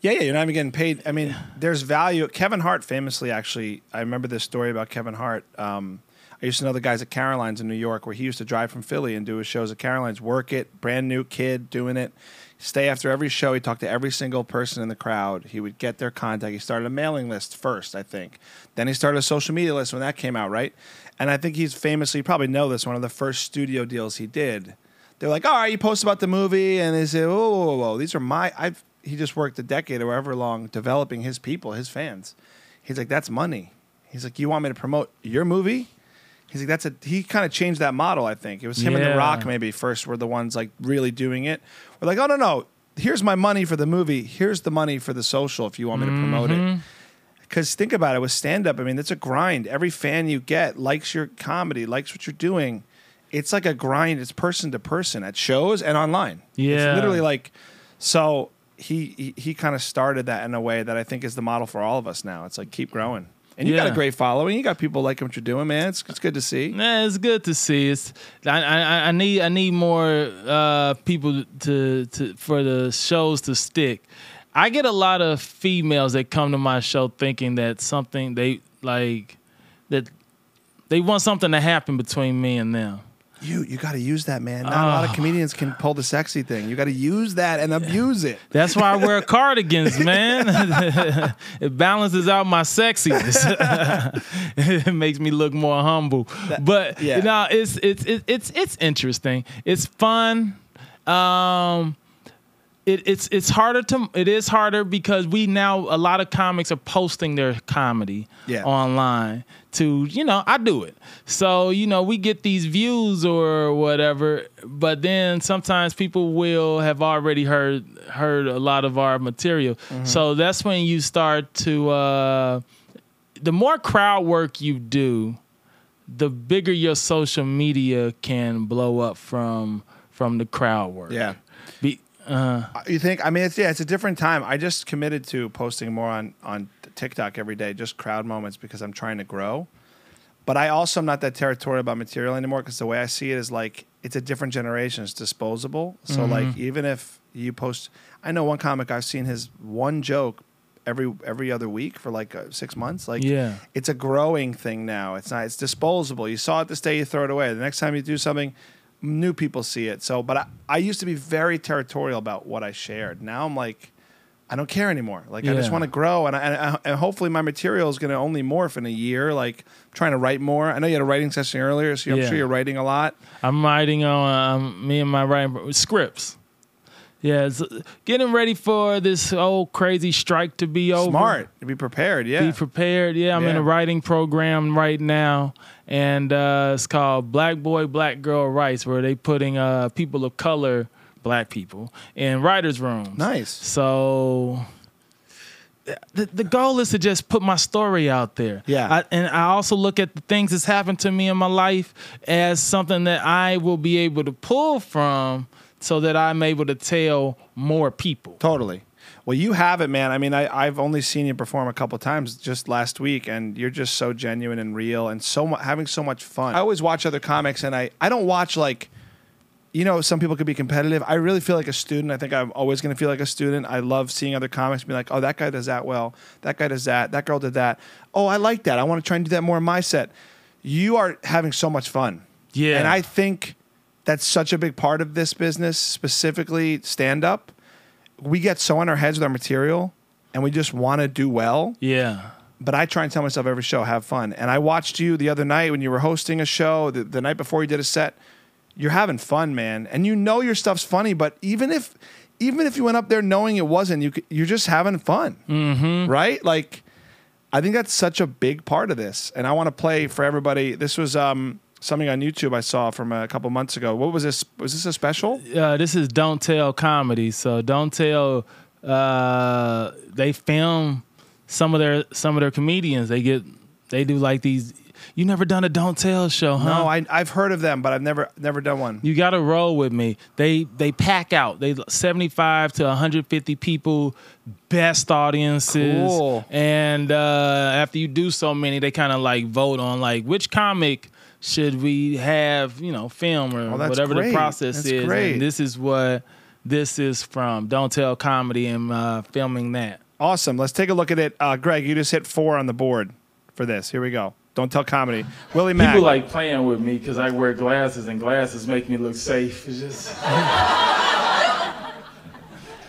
Yeah, yeah, you're not even getting paid. I mean, there's value. Kevin Hart famously, actually, I remember this story about Kevin Hart. Um, I used to know the guys at Caroline's in New York, where he used to drive from Philly and do his shows at Caroline's, work it, brand new kid doing it. Stay after every show. He talked to every single person in the crowd. He would get their contact. He started a mailing list first, I think. Then he started a social media list when that came out, right? And I think he's famously, you probably know this, one of the first studio deals he did. They're like, all right, you post about the movie, and they say, whoa, whoa, whoa, whoa, these are my. I've he just worked a decade or however long developing his people, his fans. He's like, that's money. He's like, you want me to promote your movie? He's like, that's a. He kind of changed that model. I think it was him and The Rock maybe first were the ones like really doing it. We're like, oh no no, here's my money for the movie. Here's the money for the social if you want me to promote it. Mm-hmm. Because think about it with stand up. I mean, it's a grind. Every fan you get likes your comedy, likes what you're doing. It's like a grind. It's person to person at shows and online. Yeah. It's literally like, so he he, he kind of started that in a way that I think is the model for all of us now. It's like keep growing. And you got a great following. You got people liking what you're doing, man. It's, it's good to see. Nah, it's good to see. It's I, I, I need I need more uh, people to to for the shows to stick. I get a lot of females that come to my show thinking that something they like that they want something to happen between me and them. You you got to use that, man. Not a lot of comedians can pull the sexy thing. You got to use that and abuse it. That's why I wear cardigans, man. it balances out my sexiness. it makes me look more humble. but yeah. you know, it's it's it's it's it's interesting. It's fun. Um it, it's it's harder to it is harder because we now a lot of comics are posting their comedy Yeah. online to you know I do it so you know we get these views or whatever but then sometimes people will have already heard heard a lot of our material Mm-hmm. so that's when you start to uh, the more crowd work you do the bigger your social media can blow up from from the crowd work Yeah. Be, uh, You think? I mean, it's yeah, it's a different time. I just committed to posting more on on TikTok every day, just crowd moments because I'm trying to grow. But I also am not that territorial about material anymore because the way I see it is like it's a different generation. It's disposable. So like even if you post, I know one comic I've seen his one joke every every other week for like uh, six months. Like Yeah. it's a growing thing now. It's not. It's disposable. You saw it this day, you throw it away. The next time you do something, new people see it. So, but I, I used to be very territorial about what I shared. Now I'm like, I don't care anymore. Like I just want to grow, and I, and, I, and hopefully my material is going to only morph in a year. Like I'm trying to write more. I know you had a writing session earlier, so I'm Yeah. sure you're writing a lot. I'm writing on um, me and my writing scripts. Yeah, it's, getting ready for this whole crazy strike to be over. Smart to be prepared. Yeah. Be prepared. Yeah, I'm in a writing program right now, and uh, it's called Black Boy, Black Girl Writes, where they putting uh, people of color, black people, in writers' rooms. nice. So the, the goal is to just put my story out there. Yeah. I, and I also look at the things that's happened to me in my life as something that I will be able to pull from so that I'm able to tell more people. Totally. Well, you have it, man. I mean, I, I've only seen you perform a couple times just last week, and you're just so genuine and real, and so mu- having so much fun. I always watch other comics, and I I don't watch like, you know, some people could be competitive. I really feel like a student. I think I'm always going to feel like a student. I love seeing other comics be like, oh, that guy does that well. That guy does that. That girl did that. Oh, I like that. I want to try and do that more in my set. You are having so much fun. Yeah. And I think that's such a big part of this business, specifically stand up. we get so in our heads with our material and we just want to do well. Yeah. But I try and tell myself every show, have fun. And I watched you the other night when you were hosting a show, the, the night before you did a set. You're having fun, man. And you know your stuff's funny, but even if even if you went up there knowing it wasn't, you you're just having fun. Mm-hmm. Right? Like I think that's such a big part of this. And I want to play for everybody. This was um, something on YouTube I saw from a couple months ago. What was this? Was this a special? uh, this is Don't Tell comedy. So Don't Tell, uh, they film some of their some of their comedians. They get they do like these. You never done a Don't Tell show, huh? No, I, I've heard of them, but I've never never done one. you got to roll with me. They they pack out. They 75 to 150 people, best audiences. Cool. And uh, after you do so many, they kind of like vote on like which comic should we have, you know, film or Oh, whatever great. the process That's is. great. And this is what this is from. Don't tell comedy and uh, filming that. Awesome. Let's take a look at it. Uh, Greg, you just hit four on the board for this. Here we go. Don't tell comedy. Willie Macc. People like playing with me because I wear glasses and glasses make me look safe. It's just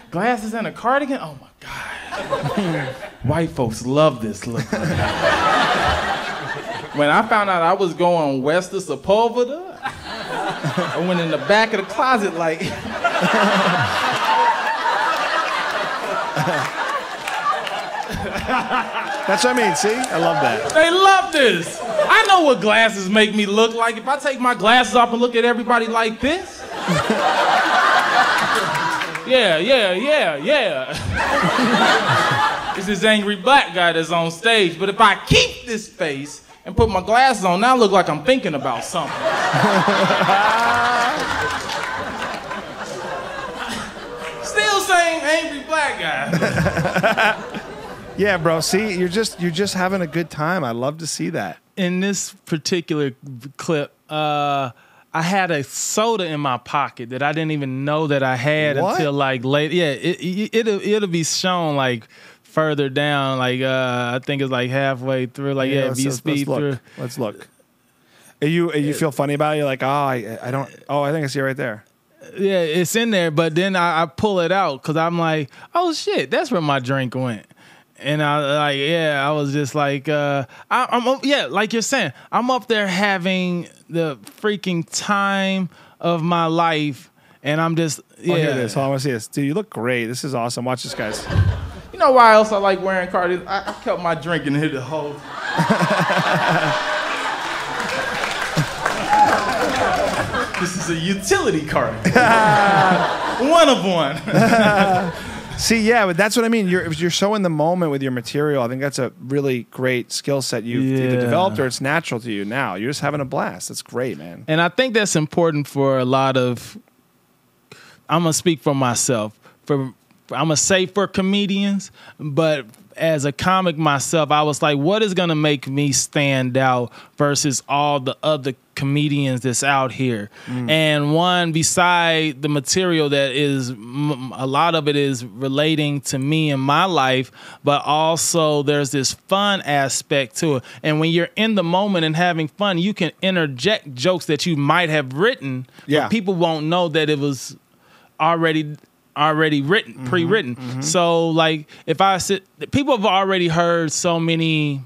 glasses and a cardigan. Oh my god! White folks love this look. When I found out I was going west of Sepulveda, I went in the back of the closet like. That's what I mean. See, I love that. They love this. I know what glasses make me look like. If I take my glasses off and look at everybody like this. yeah, yeah, yeah, yeah. it's this angry black guy that's on stage. But if I keep this face and put my glasses on, now I look like I'm thinking about something. Still saying angry black guy. Yeah, bro. See, you're just you're just having a good time. I love to see that. in this particular clip, uh, I had a soda in my pocket that I didn't even know that I had What? until like late. Yeah, it, it, it'll it'll be shown like further down. Like uh, I think it's like halfway through. Like yeah, if let's, you speed let's through. look. Let's look. Are you are you feel funny about it? You're like, oh, I, I don't. Oh, I think I see it right there. Yeah, it's in there, but then I, I pull it out because I'm like, oh shit, that's where my drink went. And I like, yeah, I was just like, uh, I, I'm, up- yeah, like you're saying, I'm up there having the freaking time of my life, and I'm just, yeah. Oh, here it is. Hold on, I want to see this. Dude, you look great. This is awesome. Watch this, guys. You know why else I like wearing cardi? I, I kept my drink in here the whole. this is a utility card. one of one. See, yeah, but that's what I mean. You're you're so in the moment with your material. I think that's a really great skill set you've either developed or it's natural to you now. You're just having a blast. That's great, man. And I think that's important for a lot of. I'm gonna speak for myself. For I'm gonna say for comedians, but as a comic myself, I was like, what is gonna make me stand out versus all the other comedians that's out here? Mm. And one beside the material that is, a lot of it is relating to me and my life, but also there's this fun aspect to it. And when you're in the moment and having fun, you can interject jokes that you might have written, Yeah. but people won't know that it was already already written Mm-hmm, pre-written. So like if i sit people have already heard so many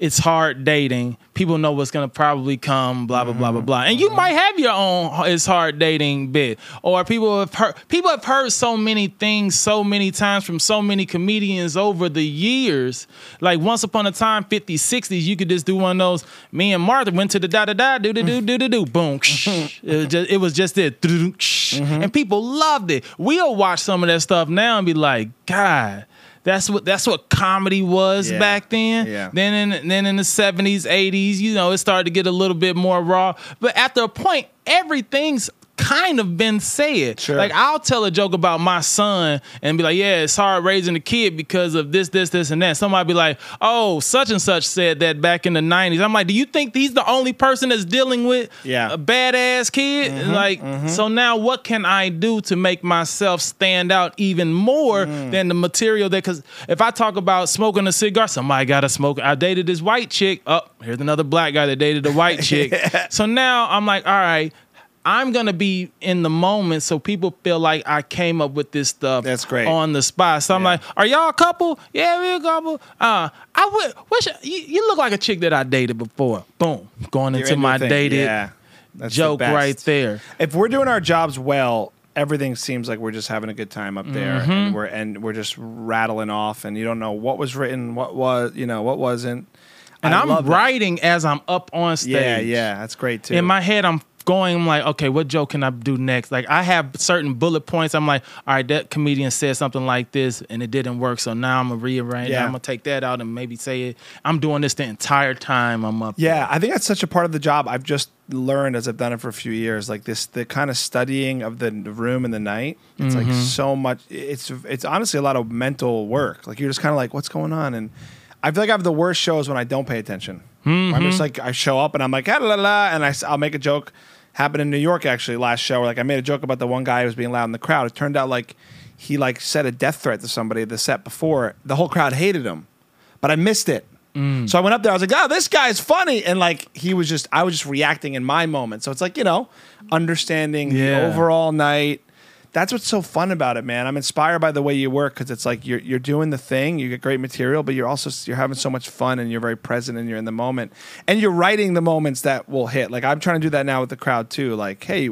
it's hard dating. People know what's gonna probably come blah blah blah blah blah. And you mm-hmm. might have your own it's hard dating bit. Or people have heard people have heard so many things so many times from so many comedians over the years. Like once upon a time 50s 60s you could just do one of those me and martha went to the da da da do do do do do do boom mm-hmm. it was just, it was just it. Mm-hmm. And people loved it. We'll watch some of that stuff now and be like god that's what that's what comedy was Yeah. back then. Yeah. Then in then in the seventies, eighties, you know, it started to get a little bit more raw. But after a point, everything's kind of been said. Sure. Like I'll tell a joke about my son and be like, "Yeah, it's hard raising a kid because of this, this, this, and that." Somebody be like, "Oh, such and such said that back in the '90s." I'm like, "Do you think he's the only person that's dealing with Yeah. a badass kid?" Mm-hmm, like, mm-hmm. so now what can I do to make myself stand out even more mm. than the material that? Because if I talk about smoking a cigar, somebody got to smoke. I dated this white chick. Oh, here's another black guy that dated a white chick. So now I'm like, all right I'm gonna be in the moment, so people feel like I came up with this stuff. That's great. on the spot. So I'm Yeah. like, "Are y'all a couple? Yeah, we a couple. Uh, I would. Wish you, you look like a chick that I dated before. Boom, going into my dated Yeah. That's the joke best. right there. If we're doing our jobs well, everything seems like we're just having a good time up there, Mm-hmm. and we're and we're just rattling off, and you don't know what was written, what was you know what wasn't. And I I'm love that. writing as I'm up on stage. Yeah, yeah, that's great too. in my head i'm going I'm like okay what joke can i do next like i have certain bullet points i'm like all right that comedian said something like this and it didn't work so now i'm gonna rearrange Yeah. i'm gonna take that out and maybe say it i'm doing this the entire time i'm up Yeah, I think that's such a part of the job. I've just learned as I've done it for a few years, like this, the kind of studying of the room in the night. It's like so much. It's it's honestly a lot of mental work. Like you're just kind of like, what's going on? And I feel like I have the worst shows when I don't pay attention. I'm just like I show up and I'm like, ah, la, la, la, and I, will make a joke. Happened in New York actually last show. Where like I made a joke about the one guy who was being loud in the crowd. It turned out like he like said a death threat to somebody at the set before. The whole crowd hated him, but I missed it. Mm. So I went up there. I was like, "Oh, this guy's funny," and like he was just, I was just reacting in my moment. So it's like you know, understanding Yeah. the overall night. That's what's so fun about it, man. I'm inspired by the way you work because it's like you're you're doing the thing. You get great material, but you're also you're having so much fun and you're very present and you're in the moment and you're writing the moments that will hit. Like I'm trying to do that now with the crowd too. Like, hey,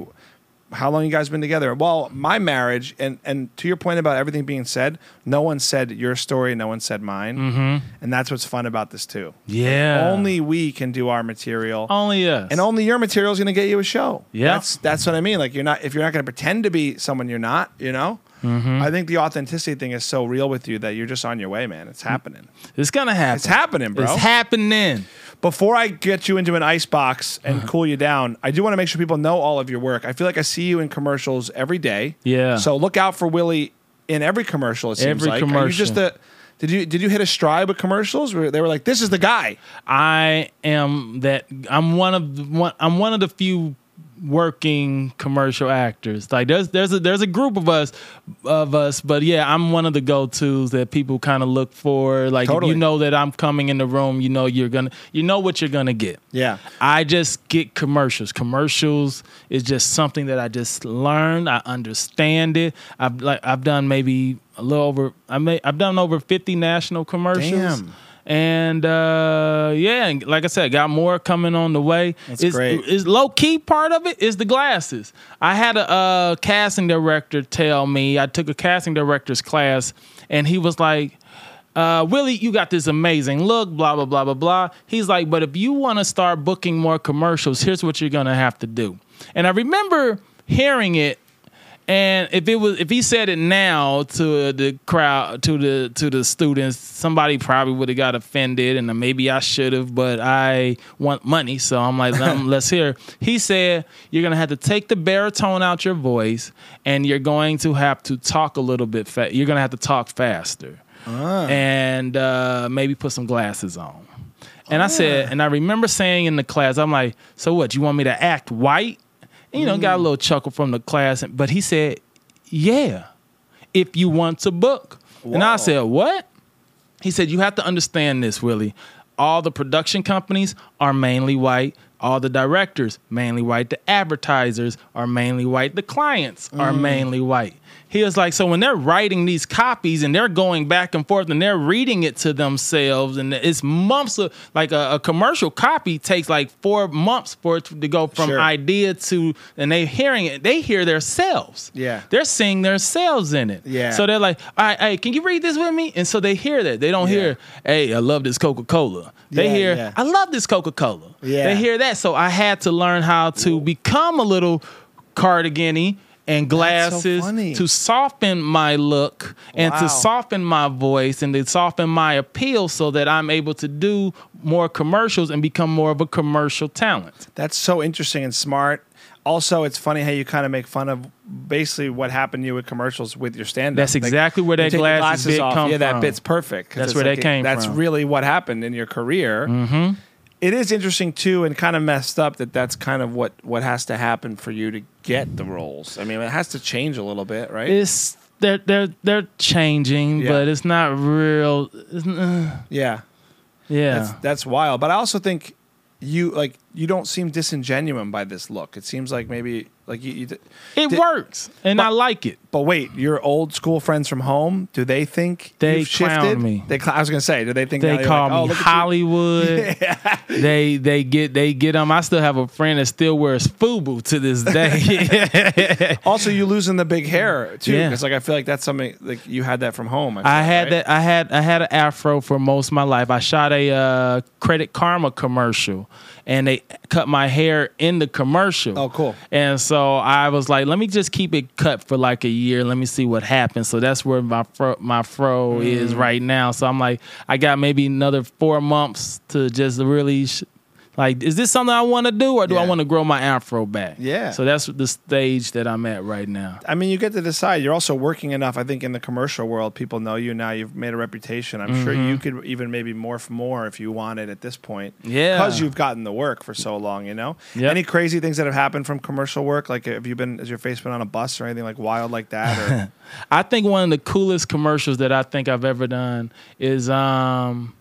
how long you guys been together? Well, my marriage and and to your point about everything being said, no one said your story, no one said mine, mm-hmm. and that's what's fun about this too. yeah Only we can do our material, only us and only your material is going to get you a show. Yeah. that's that's what I mean. Like you're not if you're not going to pretend to be someone you're not. You know, Mm-hmm. I think the authenticity thing is so real with you that you're just on your way, man. It's happening. it's gonna happen It's happening, bro. it's happening Before I get you into an ice box and Uh-huh. cool you down, I do want to make sure people know all of your work. I feel like I see you in commercials every day. Yeah. So look out for Willie in every commercial. It seems Every like. Are you commercial. just the did you did you hit a stride with commercials? Where they were like, "This is the guy." I am that I'm one of the one I'm one of the few working commercial actors. Like there's there's a there's a group of us of us, but yeah, I'm one of the go-tos that people kind of look for. Like if you know that I'm coming in the room, you know you're gonna you know what you're gonna get. Yeah. I just get commercials. Commercials is just something that I just learned. I understand it. I've like I've done maybe a little over. I may I've done over fifty national commercials. Damn. And uh, yeah, like I said, got more coming on the way. That's it's, great. Is low key part of it is the glasses. I had a uh, casting director tell me I took a casting director's class, and he was like, uh, Willie, you got this amazing look, blah, blah, blah, blah, blah. He's like, but if you want to start booking more commercials, here's what you're going to have to do. And I remember hearing it. And if it was, if he said it now to the crowd, to the to the students, somebody probably would have got offended, and maybe I should have. But I want money, so I'm like, let's hear. He said you're gonna have to take the baritone out your voice, and you're going to have to talk a little bit. Fa- you're gonna have to talk faster and uh, maybe put some glasses on. And I said, and I remember saying in the class, I'm like, so what? You want me to act white? You know, got a mm. little chuckle from the class, but he said, yeah, if you want to book. And I said, what? He said, you have to understand this, Willie. All the production companies are mainly white. All the directors, mainly white. The advertisers are mainly white. The clients are mm. mainly white. He was like, so when they're writing these copies and they're going back and forth and they're reading it to themselves, and it's months of like a, a commercial copy takes like four months for it to go from Sure. idea to, and they hearing it, they hear themselves. Yeah. They're seeing themselves in it. Yeah. So they're like, all right, hey, can you read this with me? And so they hear that. They don't Yeah. hear, hey, I love this Coca Cola. They Yeah, hear, yeah. I love this Coca Cola. Yeah. They hear that. So I had to learn how to become a little cardigan and That's so glasses to soften my look and Wow. to soften my voice and to soften my appeal so that I'm able to do more commercials and become more of a commercial talent. That's so interesting and smart. Also, it's funny how you kind of make fun of basically what happened to you with commercials with your stand-up. That's exactly where that glasses bit come yeah, that from. bit's perfect. That's where that like- came That's from. really what happened in your career. Mm-hmm. Is interesting too, and kind of messed up that that's kind of what what has to happen for you to get the roles. I mean, it has to change a little bit, right? It's they're they're they're changing, Yeah. but it's not real. It's, uh, yeah. yeah. That's that's wild. But I also think you like you don't seem disingenuous by this look. It seems like maybe Like you, you d- It works, and I like it. but wait, your old school friends from home, do they think They you've shifted? me. They, cl- I was gonna say, do they think They call like, oh, me you." Hollywood. They they get they get them. I still have a friend that still wears FUBU to this day. Also, you losing the big hair too, Yeah. like I feel like that's something like you had that from home. I feel, had right? that. I had I had an afro for most of my life. I shot a uh, Credit Karma commercial, and they cut my hair in the commercial. Oh, cool. And so I was like, let me just keep it cut for like a year. Let me see what happens. So that's where my fro, my fro is Mm. right now. So I'm like, I got maybe another four months to just really. Sh- like, is this something I want to do, or do I want to grow my afro back? Yeah. So that's the stage that I'm at right now. I mean, you get to decide. You're also working enough. I think in the commercial world, people know you now. You've made a reputation. I'm sure you could even maybe morph more if you wanted at this point. Yeah. because you've gotten the work for so long. You know. Yep. Any crazy things that have happened from commercial work? Like, have you been? Has your face been on a bus or anything like wild like that? Or I think one of the coolest commercials that I think I've ever done is um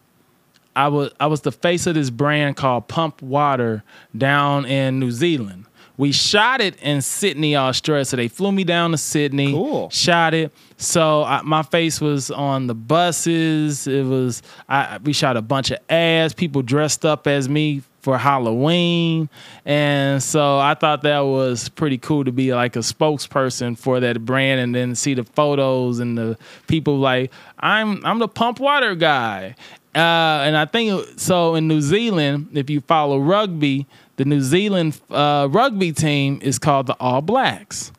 I was I was the face of this brand called Pump Water down in New Zealand. We shot it in Sydney, Australia. So they flew me down to Sydney, Cool. shot it. So I, my face was on the buses. It was I we shot a bunch of ads. People dressed up as me for Halloween, and so I thought that was pretty cool to be like a spokesperson for that brand, and then see the photos and the people like I'm I'm the pump water guy. Uh, and I think so in New Zealand, if you follow rugby, the New Zealand uh, rugby team is called the All Blacks.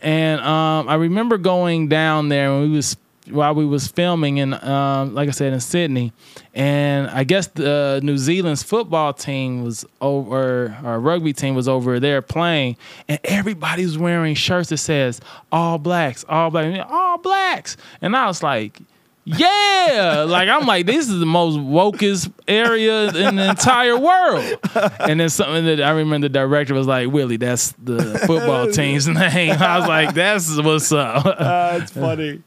And um, I remember going down there when we was while we was filming, and um, like I said in Sydney, and I guess the New Zealand's football team was over, or rugby team was over there playing, and everybody was wearing shirts that says "All Blacks, All Blacks, All Blacks," and I was like. Yeah, like I'm like this is the most wokest area in the entire world, and then something that I remember the director was like, "Willie, that's the football team's name." I was like, "That's what's up." uh, it's funny.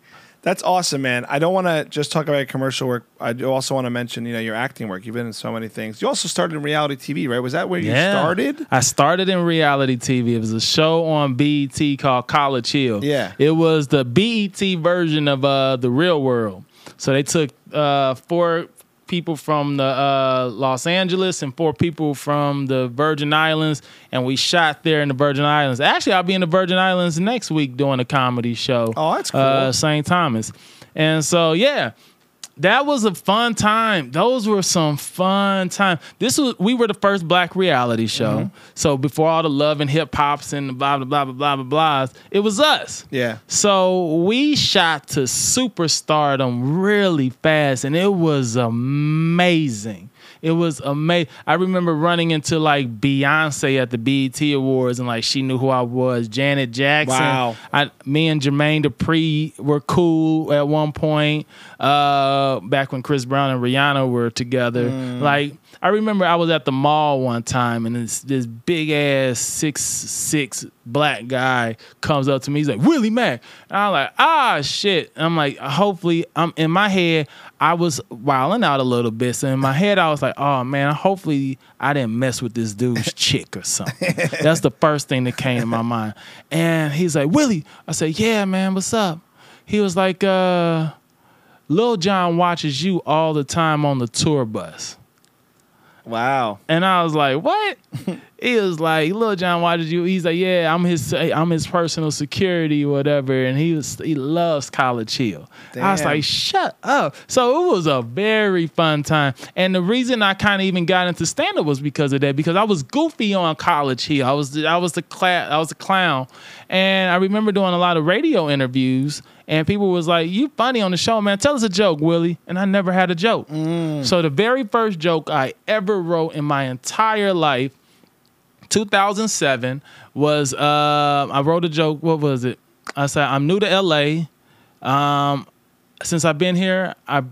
That's awesome, man. I don't want to just talk about commercial work. I do also want to mention, you know, your acting work. You've been in so many things. You also started in reality TV, right? Was that where you started? I started in reality TV. It was a show on BET called College Hill. Yeah. It was the BET version of uh, the Real World. So they took uh, four people from the uh, Los Angeles and four people from the Virgin Islands, and we shot there in the Virgin Islands. Actually, I'll be in the Virgin Islands next week doing a comedy show. Oh, that's cool. Uh, St. Thomas. And so, yeah, that was a fun time. Those were some fun time. This was we were the first black reality show. Mm-hmm. So before all the love and hip hops and the blah blah blah blah blah blah, it was us. Yeah. So we shot to superstardom really fast, and it was amazing. It was amazing. I remember running into like Beyonce at the BET Awards, and like she knew who I was. Janet Jackson. Wow. I, me and Jermaine Dupri were cool at one point. Uh, back when Chris Brown and Rihanna were together. Like I remember I was at the mall one time, and this this big ass six six black guy comes up to me. He's like Willie Macc. And I'm like ah shit. I'm like hopefully I'm in my head. I was wilding out a little bit. So in my head, I was like, oh man, hopefully I didn't mess with this dude's chick or something. That's the first thing that came to my mind. And he's like, Willie. I said, yeah, man, what's up? He was like, uh, Lil Jon watches you all the time on the tour bus. Wow. And I was like, "What?" he was like, "Lil Jon, why did you?" He's like, "Yeah, I'm his, I'm his personal security, whatever." And he was, he loves College Hill. I was like, "Shut up!" So it was a very fun time. And the reason I kind of even got into stand up was because of that. Because I was goofy on College Hill. I was, I was the class, I was a clown, and I remember doing a lot of radio interviews. And people was like, "You funny on the show, man. Tell us a joke, Willie." And I never had a joke. Mm. So the very first joke I ever wrote in my entire life, 2007, was uh, I wrote a joke. What was it? I said, "I'm new to LA. Um, since I've been here, I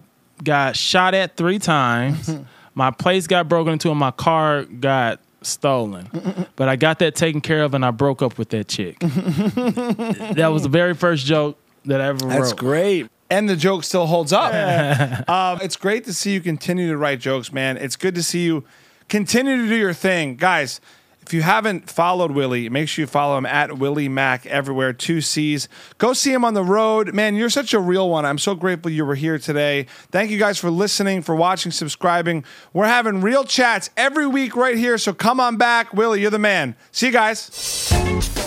got shot at three times. my place got broken into, and my car got." Stolen, but I got that taken care of, and I broke up with that chick. that was the very first joke that I ever That's wrote. That's great. And the joke still holds up. um, it's great to see you continue to write jokes, man. It's good to see you continue to do your thing. Guys, If you haven't followed Willie, make sure you follow him at Willie Macc everywhere, two C's. Go see him on the road. Man, you're such a real one. I'm so grateful you were here today. Thank you guys for listening, for watching, subscribing. We're having real chats every week right here, so come on back. Willie, you're the man. See you guys.